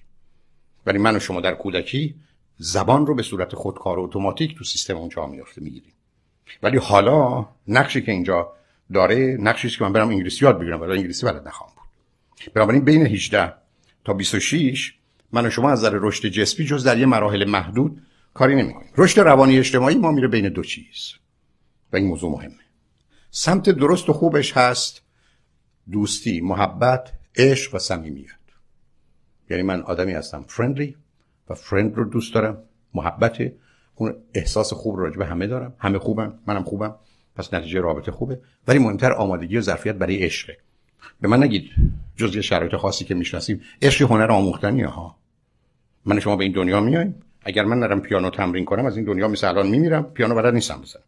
ولی من و شما در کودکی زبان رو به صورت خودکار اتوماتیک تو سیستم اونجا میافته می‌گیریم. ولی حالا نقشی که اینجا داره نقشی که من برم انگلیسی یاد بگیرم. ولی انگلیسی بلد نخوام بود. بنابراین بین 18 تا 26 من و شما از نظر رشد جسمی جز در یه مراحل محدود کاری نمی‌کنیم. رشد روانی اجتماعی ما میره بین دو چیز. و این موضوع مهمه. سمت درست و خوبش هست دوستی محبت عشق و صمیمیت. یعنی من آدمی هستم فرندلی و فرند رو دوست دارم محبت اون احساس خوب رو به همه دارم. همه خوبم منم خوبم پس نتیجه رابطه خوبه. ولی مهمتر آمادگی و ظرفیت برای عشقه. به من نگید جز شرایط خاصی که می‌شناسیم. عشق هنر آموختنی ها. من شما به این دنیا میایم. اگر من نرم پیانو تمرین کنم از این دنیا مثل الان میمیرم پیانو بلد نیستم بزنم.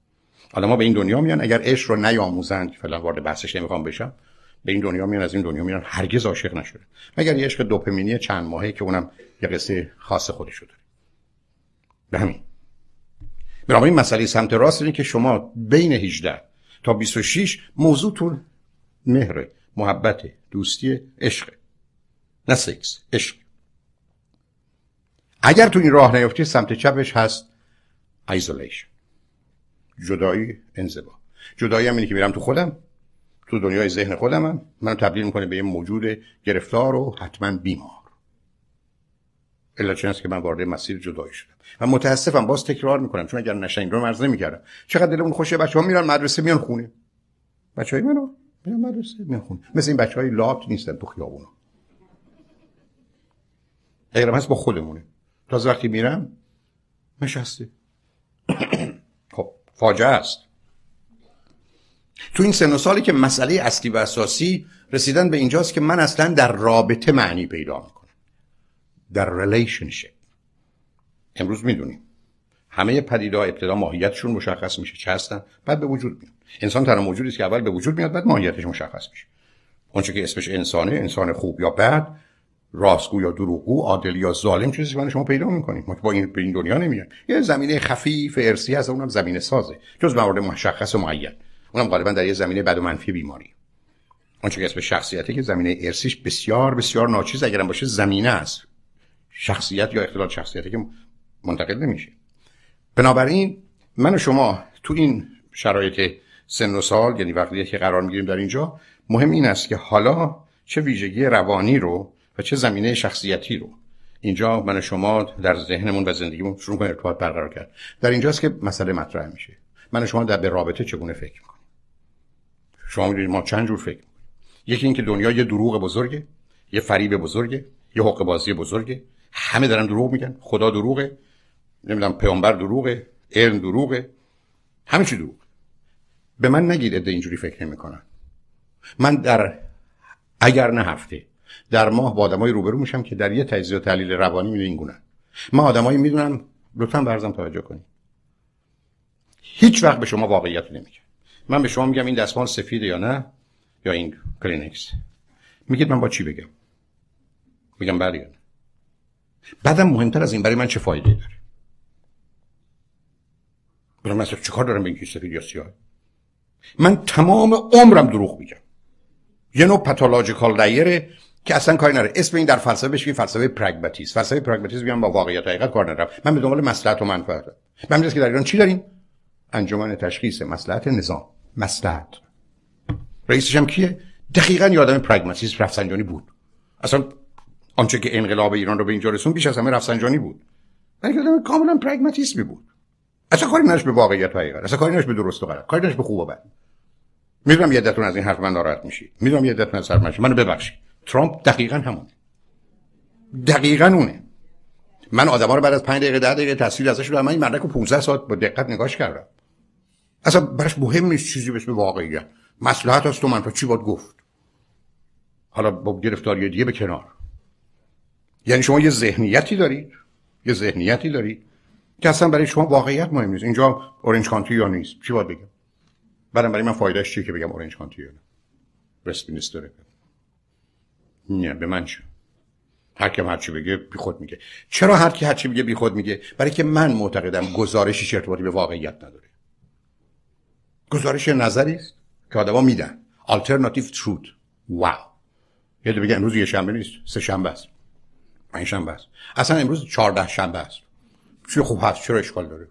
ما به این دنیا میان اگر عشق رو نیاموزند فعلا وارد بحثش نمی‌خوام بشم به این دنیا میان از این دنیا میان هرگز عاشق نشده. مگر یه عشق دوپامینی چند ماهه که اونم یه قصه خاص خودشو داره. به همین. این مسئله سمت راست اینه که شما بین 18 تا 26 موضوعتون مهر محبت دوستی عشق. نه سکس عشق. اگر تو این راه نیفتی سمت چپش هست isolation جدایی انزوا. جدایی هم اینه که میرم تو خودم. تو دنیای ذهن خودم هم منو تبدیل می‌کنه به یه موجود گرفتار و حتما بیمار. هست که من وارد مسیر جدایی شدم. و متاسفم باز تکرار می‌کنم چون اگر نشنگ رو مرز نمی‌کردم. چقدر دلمون خوشه بچه ها میرن مدرسه میان خونه. بچه های منو میرن مدرسه میان خونه. مثل این بچه های لات نیستن تو خیابونا. غیرم هست با خودمونه. تازه وقتی میرم نشسته. خب فاجعه است. تو این سن و سالی که مسئله اصلی و اساسی رسیدن به اینجاست که من اصلا در رابطه معنی پیدا می‌کنم. در relationship امروز می‌دونیم. همه پدیده‌ها ابتدا ماهیتشون مشخص میشه چه هستن بعد به وجود میاد. انسان تنها موجودی است که اول به وجود میاد بعد ماهیتش مشخص میشه. اونچه که اسمش انسانه انسان خوب یا بد راستگو یا دروغگو عادل یا ظالم چیزی من شما پیدا می‌کنیم. ما که با این به این دنیا نمیایم. یه زمینه خفیف ارسی از اونم زمینه سازه. جز موارد مشخص و معین. اونم غالبا در یه زمینه بد و منفی بیماری. آنچه که اسم شخصیتی که زمینه ارسیش بسیار بسیار ناچیز اگرم باشه زمینه است. شخصیت یا اختلال شخصیتی که منتقل نمیشه. بنابراین من و شما تو این شرایط سن و سال یعنی وقتی که قرار می‌گیریم در اینجا مهم این است که حالا چه ویژگی روانی رو چه زمینه شخصیتی رو. اینجا من و شما در ذهنمون و زندگیمون شروع کنیم ارتباط برقرار کرد. در اینجاست که مسئله مطرح میشه. من و شما در به رابطه چگونه فکر می‌کنیم؟ شما می‌دونید ما چند جور فکر می‌کنیم. یکی اینکه دنیا یه دروغ بزرگه یه فریب بزرگه یه حق بازی بزرگه. همه دارن دروغ میگن. خدا دروغه. نمی‌دونم پیامبر دروغه. علم دروغه. همه چی دروغ به من نگید اینجوری فکر نمی‌کنن. من در اگر نه هفته در ماه با آدمای روبرو میشم که در یه تجزیه و تحلیل روانی میده این من آدمایی می‌دونم لطفا برزم توجه کنید. هیچ وقت به شما واقعیت نمیگه من به شما میگم این دستمال سفیده یا نه یا این کلینکس. میگید من با چی بگم؟ میگم بله بعدم مهمتر از این برای من چه فایده داره؟ برای مثلا چه کار دارم اینکه سفید یا سیاه؟ من تمام عمرم دروغ میگم. یه نوع پاتولوژیکال لایره که اصلا کاری نره اسم این در فلسفه بشه فلسفه پرگماتیسم. فلسفه پرگماتیسم میگم با واقعیت حقیقت کار ندارم. من به دنبال مصلحت و منفعت من که در ایران چی داریم؟ انجمن تشخیص مصلحت نظام. مصلحت. رئیسش هم کیه؟ دقیقا یادم پرگماتیسم رفسنجانی بود. اصلا آنچه که انقلاب ایران رو به اینجا رسون بیش از همه رفسنجانی بود. ولی کاملا پرگماتیسمی بود. اصلا کاری نش به واقعیت و اصلا کاری نش به درست و غلط. کاری نش به خوب و بد. می‌دونم یه دتون از این حرف من ناراحت میشید. می‌دونم یه دتون از سر من منو ببخشید. ترامپ دقیقا همونه دقیقا اونه. من آدما رو بعد از 5 دقیقه 10 دقیقه تصویر ازش رو من این مدرک 15 ساعت با دقت نگاش کردم. اصلا براش مهم نیست چیزی به اسم واقعیت. مصلحت است تو من چی باید گفت. حالا با گرفتاری دیگه به کنار. یعنی شما یه ذهنیتی دارید. یه ذهنیتی دارید که اصلا برای شما واقعیت مهم نیست. اینجا اورنج کانتی یا نیست؟ چی باید بگم؟ بعدم برای من فایدهش چیه که بگم اورنج کانتی یا نه؟ نه به من چه؟ هر کی هر چی بگه بی خود میگه. چرا هر کی هر چی بگه بی خود میگه؟ برای که من معتقدم گزارشی ارتباطی به واقعیت نداره. گزارش نظری است که آدما میدن. Alternative truth. واو یه بگه امروز یه شنبه نیست سه شنبه است. پنج شنبه است. اصلا امروز چهارده شنبه است. چی خوب هست چرا اشکال داره؟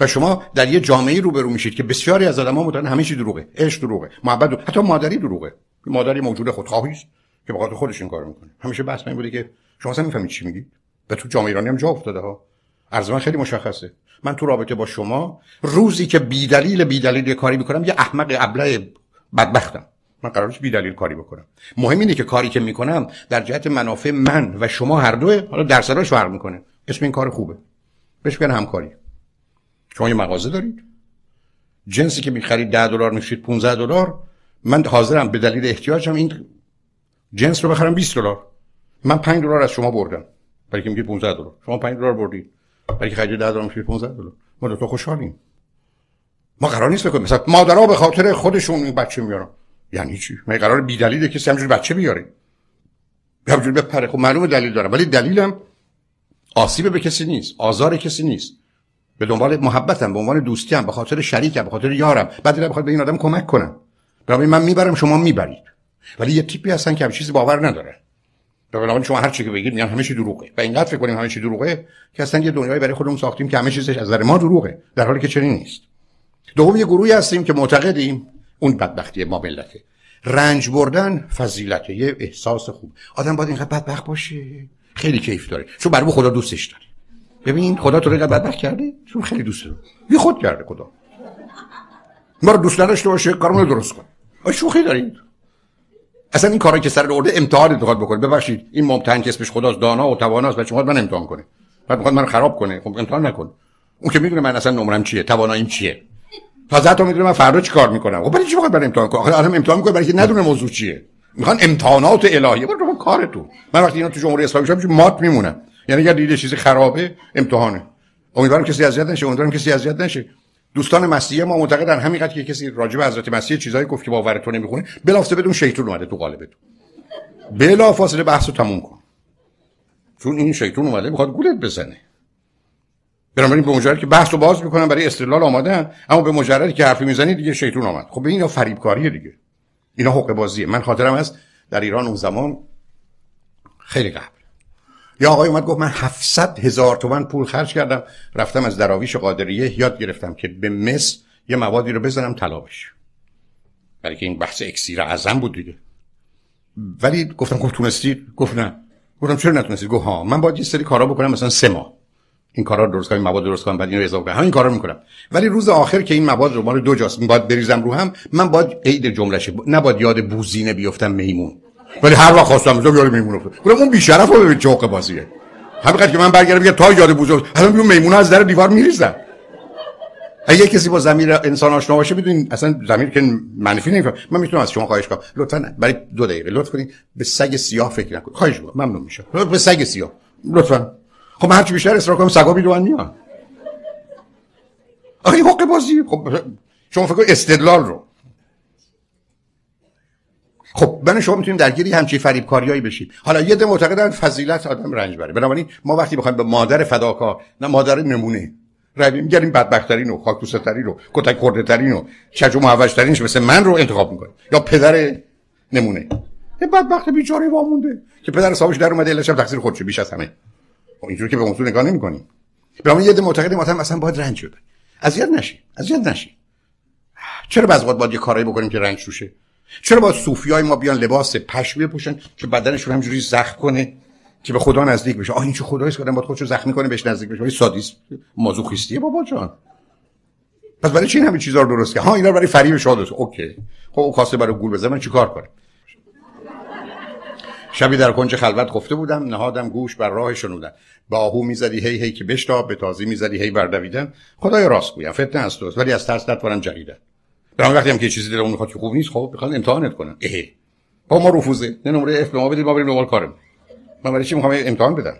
و شما در یه جامعه روبرو میشید که بسیاری از آدم‌ها مدرن همه چی دروغه عشق دروغه محبت دروغه. حتی مادری دروغه. مادری موجود خودخواهی است که به خودش این کار می‌کنه. همیشه بحث این بوده که شما اصلا می‌فهمید چی میگی؟ و تو جامعه ایرانی هم جا افتاده ها. عرض من خیلی مشخصه. من تو رابطه با شما روزی که بی دلیل بی دلیل کاری می‌کنم یه احمق ابله بدبختم. من قرارش بی دلیل کاری بکنم. مهم اینه که کاری که می‌کنم در جهت منافع من و شما هر دوه حالا درصدش فرق می‌کنه. اسم این کار خوبه. بهش بگن همکاری. شما یه مغازه دارید. جنسی که می‌خرید 10 دلار میشید 15 دلار. من حاضرم به دلیل احتیاجم این جنس رو بخرم 20 دلار. من 5 دلار از شما بردم. برای که میگید 15 دلار. شما 5 دلار بردید. برای که خرید 10 دلار میشید 15 دلار. ما دو تا خوشحالیم. ما قرار نیست بکنیم. مثلا مادرها به خاطر خودشون این بچه میارن. یعنی چی؟ من قرار بی دلیل کسی همجوری بچه بیاره. همجوری بپره. خب معلومه دلیل دارم. ولی دلیلم آسیب به کسی نیست. آزار کسی نیست. به دنبال محبتم به عنوان دوستیم به خاطر شریکم به خاطر یارم. بعد بخواد به این آدم کمک کنم برای من می‌برم شما می‌برید. ولی یه تیپی هستن که چیزی باور نداره. بنابراین شما هر چی که بگید میگن همه چی دروغه. و اینقدر فکر کنیم همه چی دروغه که اصلا یه دنیایی برای خودمون ساختیم که همه چیزش از نظر ما دروغه در حالی که چنین نیست. دوم یه گروهی هستیم که معتقدیم اون بدبختی ما ملته. رنج بردن فضیلته یه احساس خوب. آدم باید اینقدر بدبخت باشه. خیلی کیف داره. چون برای خدا دوستش داره. ببین خدا تو رو اینقدر بدبخت کرده؟ چون خیلی دوست داره بی خود کرده خدا. ما رو دوست نداشته باشه کارمون درست کن آ شوخی دارید. اصلا این کاری که سر ارده امتحان انتخاب بکنه. ببخشید این ممتحن که اسمش خداست دانا و تواناست شما من امتحان کنه. بعد می‌خواد من خراب کنه. خب امتحان نکن. اون که می‌دونه من اصلا نمرم چیه تواناییم چیه. تازه تو می‌دونه من فردا چی کار می‌کنم. خب برای چی می‌خواد امتحان کنه؟ آخه آدم امتحان می‌کنه برای که ندونه موضوع چیه. می‌خوان امتحانات الهی. برو کارتون من وقتی اینا تو جمهوری اسلامی شدم مات میمونم. یعنی اگر دیده چیزی خرابه امتحانه. امیدوارم کسی اذیت نشه امیدوارم کسی اذیت نشه. دوستان مسیحی ما معتقدن همینقدر که کسی راجع به حضرت مسیح چیزایی گفت که باور تو نمی‌خونه بلافاصله بدون شیطان اومده تو قالبتون بلافاصله بحثو تموم کن. چون این شیطان اومده می‌خواد گولت بزنه. بنابراین به مجردی که بحث باز می‌کنن برای استدلال آماده اما به مجردی که حرفی می‌زنی دیگه شیطون آمد. خب اینا فریبکاریه دیگه. اینا حق بازیه. من خاطرم هست در ایران اون زمان خیلی قبل. یا آقای اومد گفت من 700 هزار تومن پول خرج کردم رفتم از دراویش قادریه یاد گرفتم که به مس یه موادی رو بزنم طلا بشه. برای که این بحث اکسیر اعظم بود دیگه. ولی گفتم گفت تونستی؟ گفت نه. گفتم چرا نتونستی؟ گفت ها من باید یه سری کارا بکنم مثلا سه ماه. این کارا درست کنم مواد درست کنم بعد اینو اضافه کنم. همین کارا می‌کنم. ولی روز آخر که این مواد رو مال دو جاست باید بریزم رو هم من باید عید جملهشه نباید یاد بوزینه بیفتم میمون. ولی هر وقت خواستم بزنم یاد میمون افتاد گفتم اون بیشرف رو ببین چوق بازیه. همین که من برگردم بگم تا یاد بوزو الان میون میمون از در دیوار میریزم اگه کسی با زمیر انسان آشنا باشه بدونین اصلا زمیر که منفی نمیفهم. من می‌تونم از شما خواهش کنم. لطفا برای دو دقیقه. لطف کنین. به سگ سیاه فکر نکنید خواهش می‌کنم. ممنون میشم. به سگ سیاه. لطفا. خب هرچی بیشتر اصرار کنم سگا بیدوان میان آخه حق بازی خب شما فکر استدلال رو. خب من شما می‌تونیم درگیری همچی فریب کاریایی بشید حالا یه ده معتقدن فضیلت آدم رنج بره. بنابراین ما وقتی بخوایم به مادر فداکار نه مادر نمونه. روی میگریم بدبختترین و خاکتوستترین و کتک خورده ترین و چج و مثل من رو انتخاب می‌کنیم یا پدر نمونه. یه بدبخت بیچاره وامونده که پدر حسابش در اومده علتش تقصیر خودشه بیش از همه. خب اینجوری که به موضوع نگاه نمی‌کنیم. برای یه ده معتقد مثلا مثلا باید رنج بده. اذیت نشی اذیت نشی چرا بعضی وقت باید یه کارایی بکنیم که رنج توشه؟ چرا باید صوفیای ما بیان لباس پشم بپوشن که بدنشون همجوری زخم کنه که به خدا نزدیک بشه؟ آ این چه خدایی که باید خودشو زخمی کنه بهش نزدیک بشه؟ ولی سادیست مازوخیستیه بابا جان. پس برای چی این همه چیزا رو درست کرد ها اینا برای فریب شاد اوکی. خب اون خواسته برای گول بزنه من چیکار کنم؟ شبی در کنج خلوت خفته بودم نهادم گوش بر راه شنودن. با آهو می‌زدی هی هی که بشتاب به تازی می‌زدی هی بردویدن. خدای راست گویم فتنه است دوست ولی از ترس نتوانم جریدن برای وقتی هم که چیزی دلمون می‌خواد که خوب نیست خب بخواد امتحانت کنن. اه. با ما رفوزه نه نمره اف به ما بدید ما بریم دنبال کارم من برای چی می‌خوام امتحان بدم؟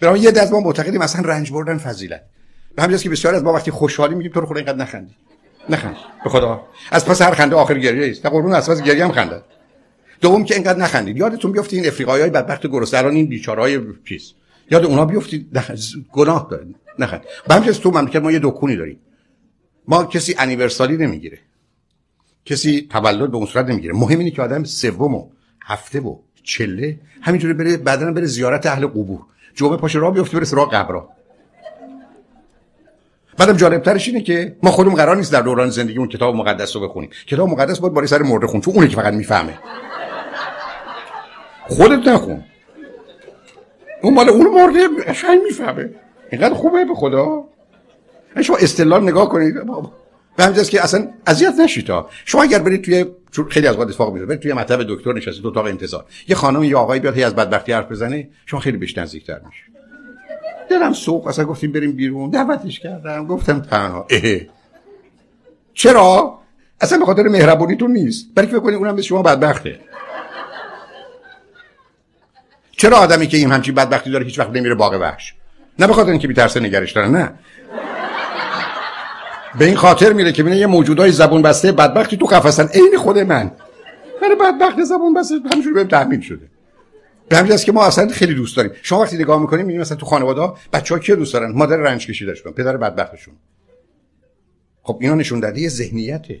برای یه دست ما معتقدیم مثلا رنج بردن فضیلت. به همین که بسیار از ما وقتی خوشحالی میگیم تو رو خدا اینقدر نخندی. نخند. به خدا. از پس هر خنده آخر گریه است قربون از پس گریه هم خنده. دوم که اینقدر نخندید. یادتون بیفته این افریقایی های بدبخت گرسنران این بیچارهای چیز یاد اونا بیفتید. گناه دارید. نخند. به همین تو مملکت ما یه دکونی داریم. ما کسی انیورسالی نمی‌گیره. کسی تولد به اون صورت نمی‌گیره. مهم اینه که آدم سوم و هفته و چله همینجوری بره بعدن بره زیارت اهل قبور. جمعه پاش راه بیفته بره سراغ قبرا. بعدم جالب ترش اینه که ما خودمون قرار نیست در دوران زندگی اون کتاب مقدس رو بخونیم. کتاب مقدس باید برای سر مرده خون چون اونه که فقط می‌فهمه. خودت نخون. اون مال اون مرده قشنگ می‌فهمه. اینقدر خوبه به خدا. شما استدلال نگاه کنید. به همجاست که اصلا اذیت نشید شما اگر برید توی خیلی از وقت اتفاق میفته برید توی مطب دکتر نشستید تو اتاق انتظار. یه خانم یا آقایی بیاد از بدبختی حرف بزنه شما خیلی بهش نزدیکتر میشه دلم سوق اصلا گفتیم بریم بیرون. دعوتش کردم. گفتم تنها. چرا؟ اصلا به خاطر مهربونیتون نیست. برای فکر کنید اونم به شما بدبخته. چرا آدمی که این همچین بدبختی داره هیچ وقت نمیره باغ وحش؟ نه به خاطر اینکه بی‌ترسه نگرش داره نه. به این خاطر میره که ببینه یه موجودای زبون بسته بدبختی تو قفسن عین خود من. من بدبخت زبون بسته همینجوری بهم تحمیل شده. به همین که ما اصلا خیلی دوست داریم. شما وقتی نگاه می‌کنیم می‌بینید مثلا تو خانواده بچه‌ها کی دوست دارن؟ مادر رنج کشیدهشون پدر بدبختشون. خب اینا نشون داده ذهنیته.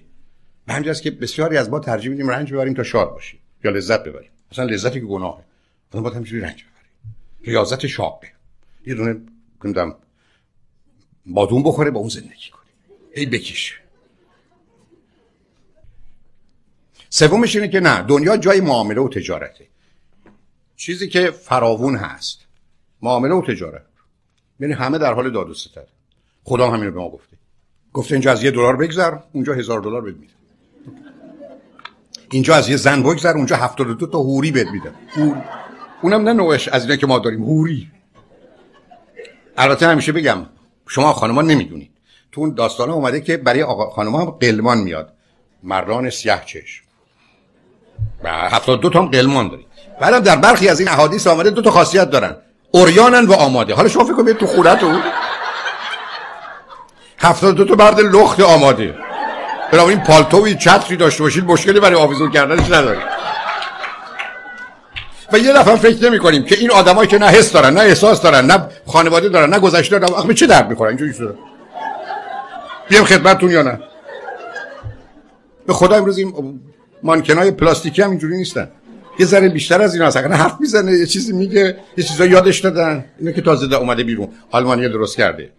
به همین که بسیاری از ما ترجیح میدیم رنج ببریم تا شاد باشیم یا لذت ببریم. مثلا لذتی که گناهه. مثلا باید همینجوری رنج ببریم. ریاضت شاقه. یه دونه نمی‌دونم بادون بخوره با اون زندگی ای بکش. سومش اینه که نه دنیا جای معامله و تجارته. چیزی که فراوون هست معامله و تجارت. یعنی همه در حال داد و ستد. خدا همین رو به ما گفته. گفته اینجا از یه دلار بگذر اونجا هزار دلار بهت میده. اینجا از یه زن بگذر اونجا هفتاد دو تا هوری بهت میده. اونم نه نوعش از اینا که ما داریم هوری البته همیشه بگم شما خانمان نمی‌دونید. تو اون داستان اومده که برای آقا خانم هم قلمان میاد. مردان سیاه چشم. و هفتاد دو تا هم قلمان دارید بعدم در برخی از این احادیث آمده دو تا خاصیت دارن. اوریانن و آماده. حالا شما فکر کنید تو خونتون؟ هفتاد دو تا مرد لخت آماده. این پالتوی چتری داشته باشید مشکلی برای آویزون کردنش ندارید و یه دفعه فکر نمی کنیم که این آدمایی که نه حس دارن نه احساس دارن نه خانواده دارن نه گذشته دارن. آخه چه درد می‌خورن اینجوری شده. بیام خدمتتون یا نه؟ به خدا امروز این مانکنای پلاستیکی هم اینجوری نیستن. یه ذره بیشتر از این هست. اگر حرف می‌زنه یه چیزی میگه یه چیزا یادش دادن اینو که تازه اومده بیرون. آلمانی درست کرده.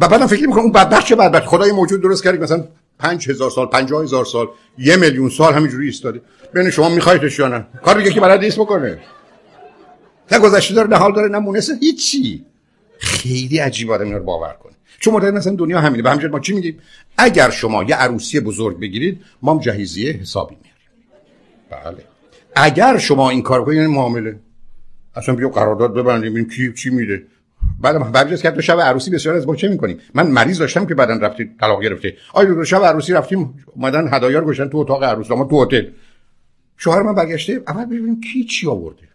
و بعدم فکر می‌کنم اون بدبخت چه بدبخت؟ خدای موجود درست کرده مثلا پنج هزار سال پنجاه هزار سال یه میلیون سال همینجوری ایستاده. بین شما میخوایدش یا نه؟ کار دیگه که بلد نیست بکنه. نه گذشته داره نه حال داره نه مونسه هیچی. خیلی عجیب آدم اینا رو باور کنه چون مدرن مثلا دنیا همینه. به همجرد ما چی میگیم؟ اگر شما یه عروسی بزرگ بگیرید ما جهیزیه حسابی میاریم. بله. اگر شما این کار کنید یعنی معامله. اصلا بیا قرارداد ببندیم این کی چی میده؟ بعد بعد که شب عروسی بسیار از ما چه می‌کنیم؟ من مریض داشتم که بعدا رفتی طلاق گرفته آیا شب عروسی رفتیم اومدن هدایا رو گذاشتن تو اتاق عروس ما تو هتل. شوهر من برگشته اول ببینیم کی چی آورده.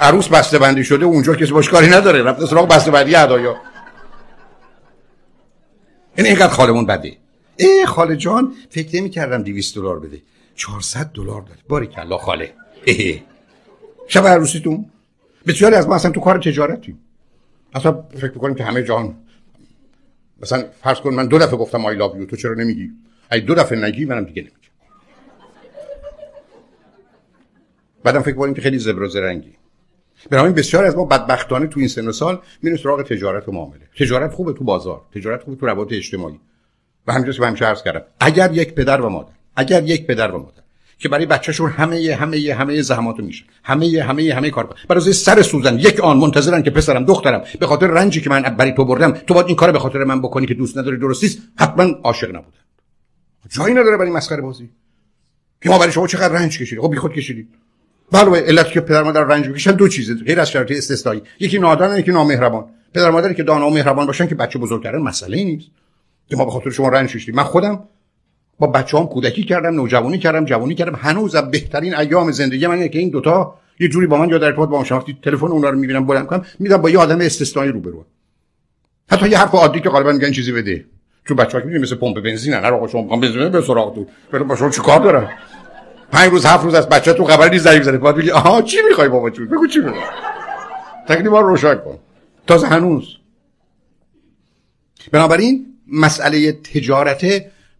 عروس بسته بندی شده اونجا کسی باش کاری نداره رفته سراغ بسته بندی هدایا این اینقدر خالمون بده ای خاله جان فکر نمی کردم 200 دلار بده. 400 دلار داد. باری کلا خاله. اه. شب عروسیتون. بسیاری از ما اصلا تو کار تجارتیم. اصلا فکر می‌کنیم که همه جان. مثلا فرض کن من دو دفعه گفتم آی یو تو چرا نمیگی؟ ای دو دفعه نگی منم دیگه نمیگم. بعدم فکر کنیم که خیلی زبر و زرنگی. بنابراین بسیار از ما بدبختانه تو این سن و سال میریم سراغ تجارت و معامله. تجارت خوبه تو بازار تجارت خوبه تو روابط اجتماعی. و همینجوری که همیشه عرض کردم اگر یک پدر و مادر اگر یک پدر و مادر که برای بچه‌شون همه همه همه زحماتو میشه همه همه همه کار برای سر سوزن یک آن منتظرن که پسرم دخترم به خاطر رنجی که من برای تو بردم تو باید این کارو به خاطر من بکنی که دوست نداری درستیست حتما عاشق نبودن. جایی نداره برای مسخره بازی. که ما برای شما چقدر رنج کشیدیم. خب بی خود کشیدید بله علت که پدر مادر رنج بکشن دو چیزه غیر از شرایط استثنایی. یکی نادان یکی نامهربان. پدر مادری که دانا و مهربان باشن که بچه بزرگ کردن مسئله نیست. که ما به خاطر شما رنج کشیدیم. من خودم با بچه‌هام کودکی کردم نوجوانی کردم جوانی کردم. هنوز از بهترین ایام زندگی من که این دوتا یه جوری با من یا در ارتباط با من تلفن اونا رو می‌بینم بلند کنم میدم با یه آدم استثنایی روبرو حتی یه حرف عادی که غالبا میگن چیزی بده. چون بچه‌ها که مثل پمپ بنزین نه آقا شما بنزین به سراغ تو. با شما چیکار دارم؟ پنج روز هفت روز از بچه تو خبری نیست ضریب زده باید آها چی می‌خوای بابا؟ چی بگو چی می‌خوای. تکلیف رو روشن کن. تازه هنوز. بنابراین مسئله تجارت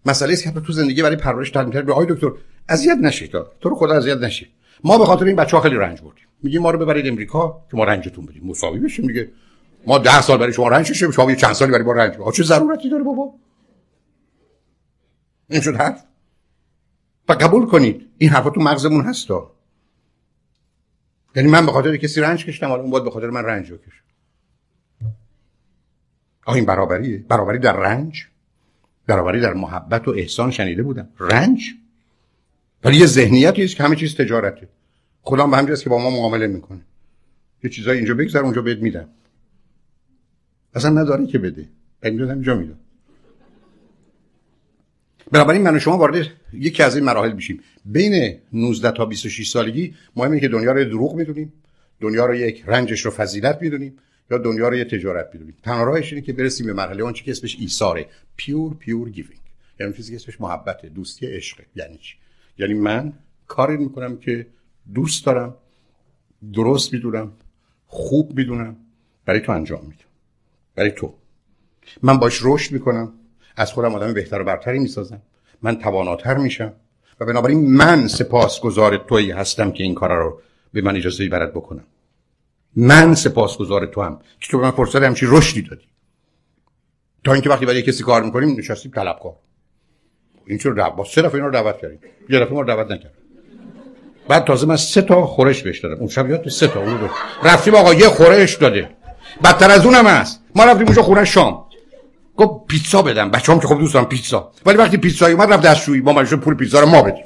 مسئله است که تو زندگی برای پرورش تعلیم کرد آقای دکتر اذیت نشید تو رو خدا اذیت نشید ما به خاطر این بچه‌ها خیلی رنج بردیم. میگیم ما رو ببرید امریکا که ما رنجتون بدیم. مساوی بشیم دیگه. ما ده سال برای شما رنج شیم شما چند سالی برای ما رنج چه ضرورتی داره بابا؟ این شد حرف. و قبول کنید. این حرفا تو مغزمون هستا یعنی من به خاطر کسی رنج کشتم حالا اون باید به خاطر من رنج بکشه. آه این برابریه. برابری در رنج. برابری در محبت و احسان شنیده بودم. رنج. ولی یه ذهنیتی که همه چیز تجارته. خدا به همجاست که با ما معامله می‌کنه. یه چیزایی اینجا بگذار اونجا بهت میدم. اصلا نداره که بده. اینجا اینجا میدم بنابراین من و شما وارد یکی از این مراحل میشیم. بین 19 تا 26 سالگی مهمه که دنیا رو دروغ می‌دونیم دنیا رو یک رنجش رو فضیلت می‌دونیم یا دنیا رو یه تجارت می‌دونیم. تنها راهش اینه که برسیم به مرحله اون که اسمش ایثاره. pure pure giving یعنی چیزی که اسمش محبت دوستی عشق. یعنی چی؟ یعنی من کاری می‌کنم که دوست دارم درست می‌دونم خوب می‌دونم برای تو انجام میدم. برای تو. من باش رشد می‌کنم. از خودم آدم بهتر و برتری می‌سازم. من تواناتر میشم. و بنابراین من سپاسگزار تویی هستم که این کار رو به من اجازه برد بکنم. من سپاسگزار تو هم که تو به من فرصت همچی رشدی دادی. تا اینکه وقتی برای کسی کار می‌کنیم نشستیم طلبکار. این چرا با سه دفعه رو دعوت کردیم. یه دفعه ما رو دعوت نکرد بعد تازه من سه تا خورش بهش دادم. اون شب یاد سه تا اون رو. رفتیم آقا یه خورش داده. بدتر از اونم هست. ما رفتیم اونجا خونه شام. گفت پیتزا بدم. بچه‌ام که خب دوست دارم پیتزا. ولی وقتی پیتزا اومد رفت دستشویی. ما مجبور پول پیتزا رو ما بدیم.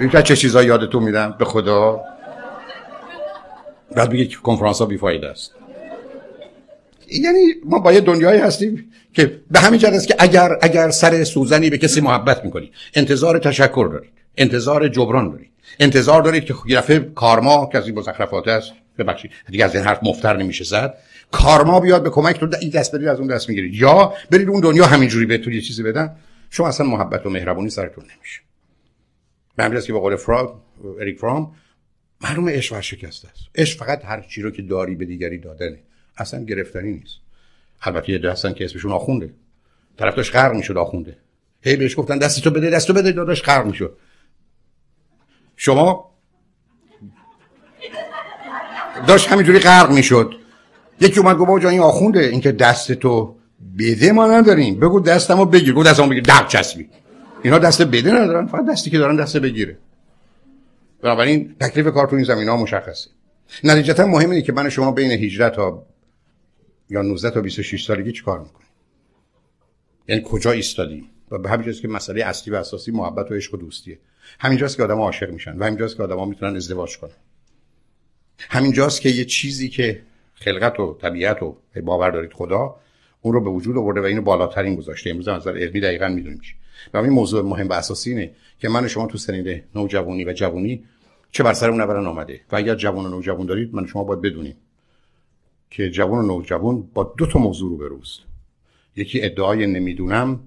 این چه چیزایی یادتون میدم به خدا. بعد میگه کنفرانس ها بیفایده است. یعنی ما با یه دنیایی هستیم که به همین جهت است که اگر اگر سر سوزنی به کسی محبت می‌کنید انتظار تشکر دارید. انتظار جبران دارید. انتظار دارید که یه کارما این مزخرفات است. ببخشید. دیگه از این حرف مفتر نمیشه زد. کارما بیاد به کمک تو این دست بدید از اون دست می‌گیرید. یا برید اون دنیا همینجوری بهتون یه چیزی بدن شما اصلا محبت و مهربونی سرتون نمیشه. به که به قول فراد اریک فرام معلومه عشق شکسته است. عشق فقط هر چی رو که داری به دیگری دادنه. اصلا گرفتنی نیست. البته یه هستن که اسمشون آخونده. طرف داشت غرق می‌شد آخونده. هی بهش گفتن دستتو بده دستو بده داداش غرق می‌شد. شما؟ داشت همینجوری غرق می‌شد. یکی اومد گفت این آخونده اینکه دست تو بده ما نداریم. بگو دستمو بگیر. گفت دستمو بگیر. در چسبی. اینا دست بده ندارن. فقط دستی که دارن دست بگیره. بنابراین تکلیف کار تو این زمین ها مشخصه. نتیجتا مهم اینه که من شما بین 18 تا یا 19 تا 26 سالگی چیکار می‌کنیم؟ یعنی کجا ایستادی؟ و به همین که مسئله اصلی و اساسی محبت و عشق و دوستیه. همینجاست که آدم عاشق میشن و همینجاست که آدما می‌تونن ازدواج کنن. همینجاست که یه چیزی که خلقت و طبیعت و باور دارید خدا اون رو به وجود آورده و اینو بالاترین گذاشته. امروز از نظر علمی دقیقاً می‌دونیم چی. و این موضوع مهم و اساسی اینه که من شما تو سنین نوجوانی و جوانی چه بر سرمون اولا آمده. و اگر جوان و نوجوان دارید من شما باید بدونیم که جوان و نوجوان با دو تا موضوع رو بروست یکی ادعای نمی‌دونم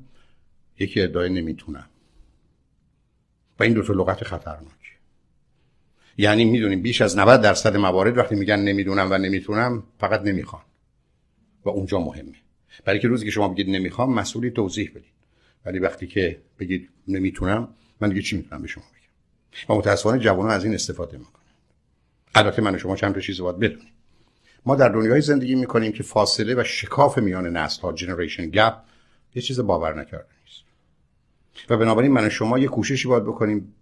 یکی ادعای نمی‌تونم. و این دو تا لغت خطرناک. یعنی می‌دونیم بیش از 90 درصد موارد وقتی میگن نمی‌دونم و نمی‌تونم فقط نمی‌خوان. و اونجا مهمه. برای که روزی که شما بگید نمی‌خوام مسئولی توضیح بدید. ولی وقتی که بگید نمی‌تونم من دیگه چی می‌تونم به شما بگم؟ و متاسفانه جوانان از این استفاده می‌کنن. البته من و شما چند تا چیز باید بدونیم. ما در دنیای زندگی می‌کنیم که فاصله و شکاف میان نسل ها جنریشن گپ یه چیز باور نکرده نیست. و بنابراین من و شما یه کوششی باید بکنیم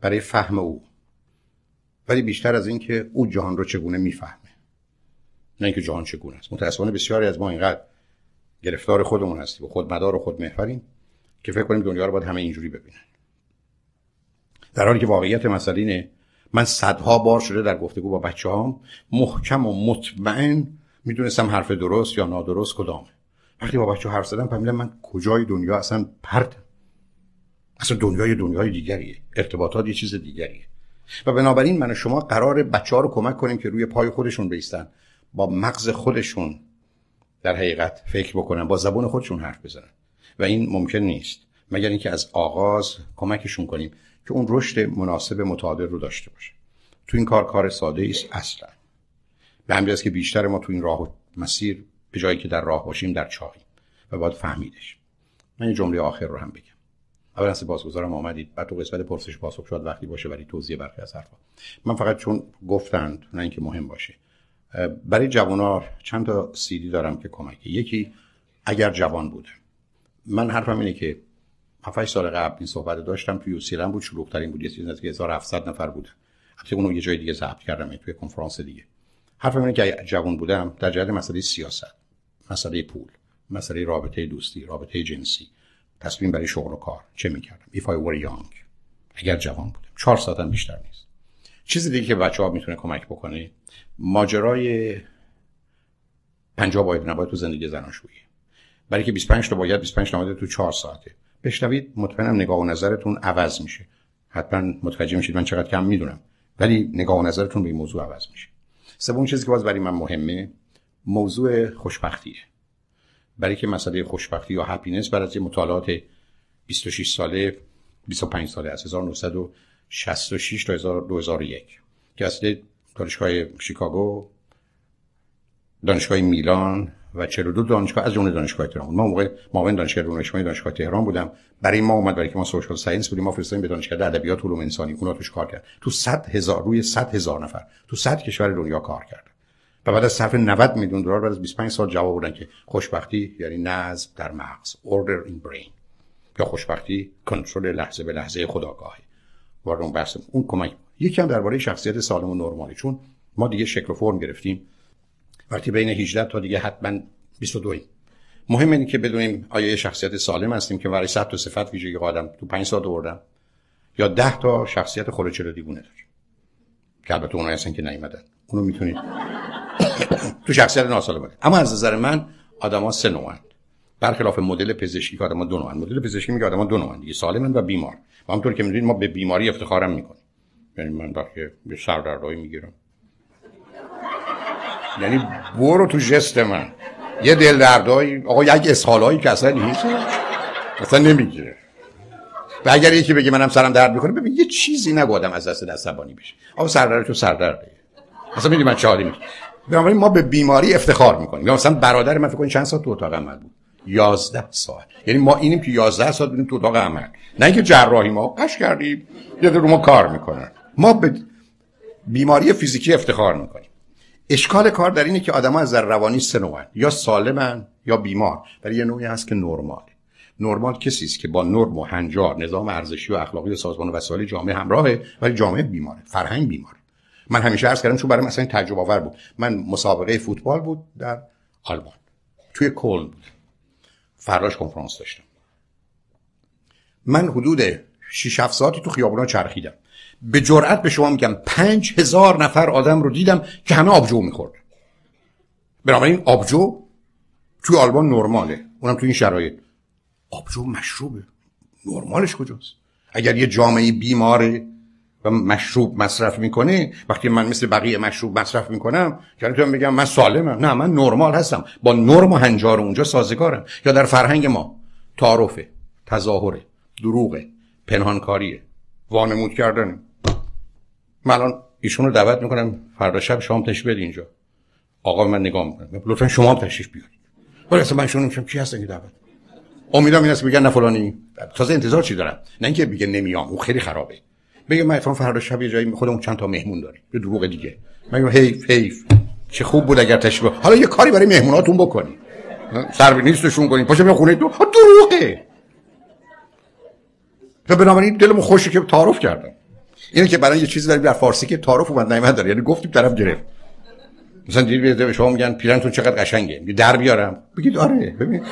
برای فهم او. ولی بیشتر از اینکه او جهان رو چگونه می‌فهمه. نه اینکه جهان چگونه است. متاسفانه بسیاری از ما اینقدر گرفتار خودمون هستیم و خودمدار و خودمحوریم که فکر کنیم دنیا رو باید همه اینجوری ببینن. در حالی که واقعیت مسئله اینه من صدها بار شده در گفتگو با بچه هام محکم و مطمئن می‌دونستم حرف درست یا نادرست کدامه وقتی با بچه حرف زدم فهمیدم من کجای دنیا؟ اصلا پرتم اصلا دنیای دنیای دیگریه. ارتباطات یه چیز دیگریه. و بنابراین من و شما قرار بچه ها رو کمک کنیم که روی پای خودشون بیستن. با مغز خودشون در حقیقت فکر بکنن با زبون خودشون حرف بزنن. و این ممکن نیست. مگر اینکه از آغاز کمکشون کنیم که اون رشد مناسب متعادل رو داشته باشه. تو این کار کار ساده است اصلا. به همین که بیشتر ما تو این راه و مسیر به جایی که در راه باشیم در چاهیم و باید فهمیدش. من این جمله آخر رو هم بگم. اولا بازگذارم آمدید. بعد تو قسمت پرسش پاسخ شد. وقتی باشه برای توضیح برخی از حرفا. من فقط چون گفتند نه اینکه مهم باشه. برای جوانار چند تا سیدی دارم که کمکی یکی اگر جوان بوده من حرفم اینه که 7 سال قبل این صحبت داشتم. توی سیرم بود. شلوغ‌ترین بود. یه چیزی نزدیک 1700 نفر بوده البته اونو یه جای دیگه ضبط کردم. توی کنفرانس دیگه. حرف اینه که جوان بودم در جریان مسئله سیاست مسئله پول مسئله رابطه دوستی رابطه جنسی تصمیم برای شغل و کار. چه می‌کردم؟ If I were young. اگر جوان بودم. چهار ساعتم بیشتر نیست. چیزی دیگه که بچه ها می‌تونه کمک بکنه ماجرای 50 باید نباید تو زندگی زناشویی برای که 25 تا باید 25 تا نباید تو 4 ساعته. بشنوید مطمئنم نگاه و نظرتون عوض میشه. حتما متوجه میشید من چقدر کم می‌دونم. ولی نگاه و نظرتون به این موضوع عوض میشه. سوم چیزی که باز برای من مهمه موضوع خوشبختیه برای که مسئله خوشبختی یا هپینس برای از مطالعات 26 ساله 25 ساله از 1966 تا 2001 که اصل دانشگاه شیکاگو دانشگاه میلان و 42 دانشگاه از جمله دانشگاه تهران. ما موقع معاون دانشگاه دانشگاه دانشگاه تهران بودم. برای ما اومد برای که ما سوشال ساینس بودیم ما فرستادیم به دانشگاه ادبیات علوم انسانی. اونا توش کار کرد. تو 100 هزار روی 100 هزار نفر. تو 100 کشور دنیا کار کرد. و بعد از صرف 90 میلیون دلار بعد از 25 سال جواب بودن که خوشبختی یعنی نظم در مغز order in brain یا خوشبختی کنترل لحظه به لحظه خداگاهی. وارد اون بحث اون کمک یکی هم درباره شخصیت سالم و نرمالی چون ما دیگه شکل و فرم گرفتیم. وقتی بین 18 تا دیگه حتما 22 مهم اینه که بدونیم آیا یه شخصیت سالم هستیم که برای 100 تا صفت ویژگی آدم تو 5 سال آوردم یا 10 تا شخصیت خلوچلو دیوونه داریم. که البته اونایی هستن که نیومدن. اونو می‌تونید تو شخصیت ناسالم اما از نظر من آدما سه نوعن. برخلاف مدل پزشکی که آدما دو نوعن. مدل پزشکی میگه آدما دو نوعن. دیگه سالمن و بیمار. و همونطور که می‌دونید ما به بیماری افتخارم می‌کنیم. یعنی من وقتی به سردردایی می‌گیرم. یعنی برو تو جست من. یه دل دردایی آقا یک اسهالایی که اصلا نیست اصلا نمی‌گیره. و اگر یکی بگه منم سرم درد می‌کنه ببین یه چیزی نگودم از دست عصبانی بشه. آقا سردرد تو سردرده. اصلا می‌دونی من چه حالی بنابراین ما به بیماری افتخار می‌کنیم. یا مثلا برادر من فکر کنید چند ساعت تو اتاق عمل بود؟ 11 ساعت. یعنی ما اینیم که 11 ساعت بودیم تو اتاق عمل. نه اینکه جراحی ما قش کردیم. یه رو ما کار می‌کنن. ما به بیماری فیزیکی افتخار می‌کنیم. اشکال کار در اینه که آدما از نظر روانی سه نوعن یا سالمن یا بیمار. ولی یه نوعی هست که نرمال. نرمال کسی است که با نرم و هنجار نظام ارزشی و اخلاقی و سازمان و وسایل جامعه همراهه ولی جامعه بیماره. فرهنگ بیماره. من همیشه عرض کردم چون برای مثلا تجربه آور بود. من مسابقه فوتبال بود در آلمان. توی کلن بود. فراش کنفرانس داشتم. من حدود 6 7 ساعتی تو خیابونا چرخیدم. به جرئت به شما میگم پنج نفر آدم رو دیدم که همه آبجو می‌خورد. بنابراین آبجو توی آلمان نرماله. اونم توی این شرایط. آبجو مشروبه. نرمالش کجاست؟ اگر یه جامعه بیماره و مشروب مصرف می‌کنه وقتی من مثل بقیه مشروب مصرف می‌کنم که تو بگم من سالمم. نه من نرمال هستم. با نرم و هنجار اونجا سازگارم. یا در فرهنگ ما تعارفه تظاهره دروغه پنهانکاریه. وانمود کردن. من الان ایشون رو دعوت می‌کنم فردا شب شام تشریف بیارید اینجا. آقا من نگاه می‌کنم. لطفا شما هم تشریف بیارید. ولی اصلا من شون میشم کی هستن که دعوت؟ امیدوارم این است بگن نه فلانی. تازه انتظار چی دارم؟ نه اینکه بگه نمیام. اون خیلی خرابه. بگه من اتفاقا فردا شب یه جایی خودمون چند تا مهمون داریم. یه دروغ دیگه. میگم حیف حیف چه خوب بود اگر تشریف حالا یه کاری برای مهموناتون بکنی. سر نیستشون کنین پاشو بیا خونه تو. دروغه. تو بنابراین دلمون خوشه که تعارف کردم. اینه که برای یه چیزی داریم در فارسی که تعارف اومد نیامد داره. یعنی گفتیم طرف گرفت. مثلا دیر به شما میگن پیرنتون چقدر قشنگه. در بیارم. بگید آره ببین.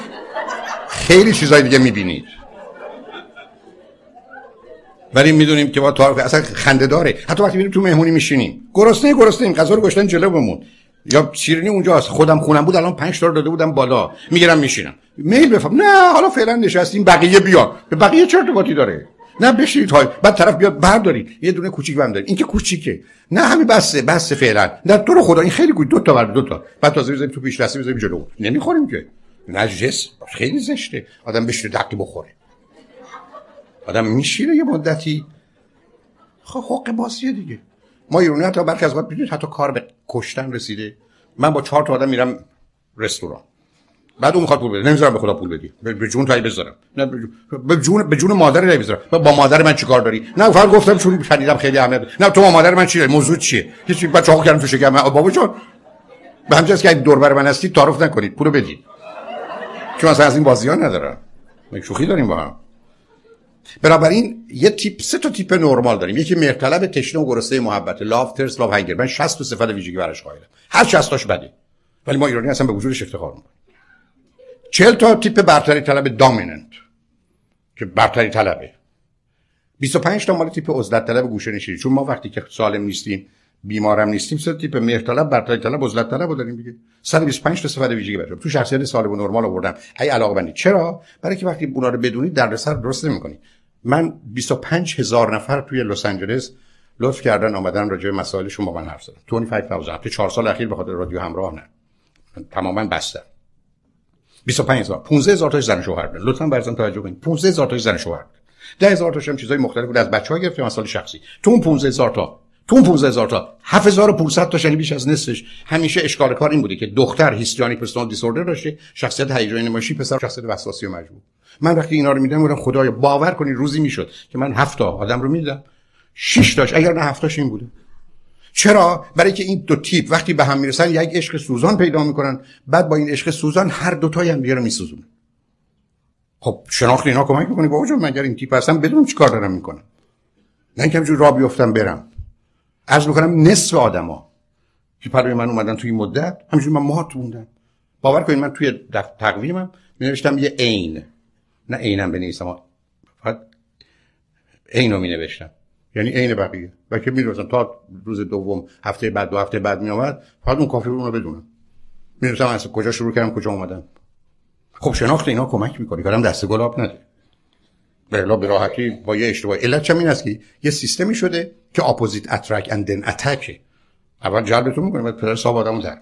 خیلی چیزای دیگه می‌بینید. ولی می‌دونیم که با تعارف اصلا خنده داره. حتی وقتی میریم تو مهمونی میشینیم گرسنه گرسنه. غذا رو گشتن جلو بمون. یا شیرینی اونجاست خودم خونم بود الان 5 تا داده بودم بالا. می‌گیرم میشینم. میل بفهم. نه حالا فعلا نشستیم بقیه بیان. به بقیه چه ارتباطی داره؟ نه بشید های بعد طرف بیاد بردارید. یه دونه کوچیک هم دارید. این که کوچیکه. نه همین بسه. بسه فعلا. در تو رو خدا. این خیلی کوچیک دو تا برد دو تا. بعد تازه بزنیم تو پیش رسید بزنیم جلو. نمی‌خوریم که. نجس خیلی زشته. آدم بشه دقیق بخوره. آدم میشینه یه مدتی. خب حق باسیه دیگه. ما ایرانی حتی برخی از وقت حتی کار به کشتن رسیده. من با چهار تا آدم میرم رستوران. بعد اون می‌خواد پول بده. نمی‌ذارم به خدا پول بدی. به جون تایی بذارم. نه به جون به جون مادر نمی‌ذارم با مادر من چیکار داری؟ نه فقط گفتم چون شنیدم خیلی اهمیت نه تو با مادر من چیه؟ موضوع چیه؟ هیچ بچه‌ها کردن تو شکم. بابا جون به همین که دور بر من هستی تعارف نکنید پولو بدید چون اصلا از این بازی ها ندارم شوخی داریم با هم. بنابراین یه تیپ سه تا تیپ نرمال داریم. یکی مرطلب تشنه و گرسنه محبت لاف ترس لاف هنگر من 60 تا صفت ویژگی براش قائلم. هر 60 تاش بده. ولی ما ایرانی اصلا به وجودش افتخار می‌کنیم. 40 تا تیپ برتری طلب دامیننت که برتری طلبه. 25 تا مال تیپ عزلت طلب گوشه نشینی چون ما وقتی که سالم نیستیم بیمارم نیستیم سه تیپ مهرطلب برتری طلب عزلت طلب داریم دیگه. 125 تا صفت ویژگی بشه تو شخصیت سالم و نرمال آوردم. ای علاقه بندی چرا؟ برای که وقتی اونا رو در سر درست نمی‌کنی. من 25 هزار نفر توی لس آنجلس لطف کردن آمدن راجع به مسائلشون با من حرف زدن. 25000 تو 4 سال اخیر به خاطر رادیو همراه نه. تماما بستم. 25000 15000 تا زن شوهر لطفا براتون توجه کنید. 15000 تا زن شوهر ده هزار تاشم چیزای مختلف بود از بچه‌ها گرفتیم مسائل شخصی. تو اون 15000 تا تو اون 15000 تا. 7500 تا یعنی بیش از نصفش. همیشه اشکال کار این بوده که دختر histrionic personality disorder داشته شخصیت هیجانی نمایشی پسر شخصیت وسواسی و مجبور. من وقتی اینا رو می‌دیدم میگم خدایا باور کنید روزی می‌شد که من هفت تا آدم رو می‌دیدم 6 تاش. اگر نه هفتاش این بوده. چرا؟ برای که این دو تیپ وقتی به هم می‌رسن یک عشق سوزان پیدا می‌کنن. بعد با این عشق سوزان هر دو تای هم دیگه رو میسوزونن. خب شناخت اینا کمک می‌کنی بابا جون من این تیپ هستم بدون چیکار دارم می‌کنم نه اینکه را بیفتم برم. عرض می‌کنم نصف آدما. که برای من اومدن توی مدت همینجوری من مات موندم باور کنید من توی تقویمم می نوشتم یه عین. نه عینم بنویسم فقط عینو می نوشتم یعنی عین بقیه. و که می تا روز دوم هفته بعد دو هفته بعد می آمد فقط اون کافی رو بدونم. می از کجا شروع کردم کجا اومدم. خب شناخت اینا کمک می‌کنه کارم دست گلاب نده. بلا به راحتی با یه اشتباه. علت چه این است که یه سیستمی شده که اپوزیت اترک اند دن اتک اول جلبتون می‌کنه بعد صاحب آدمو در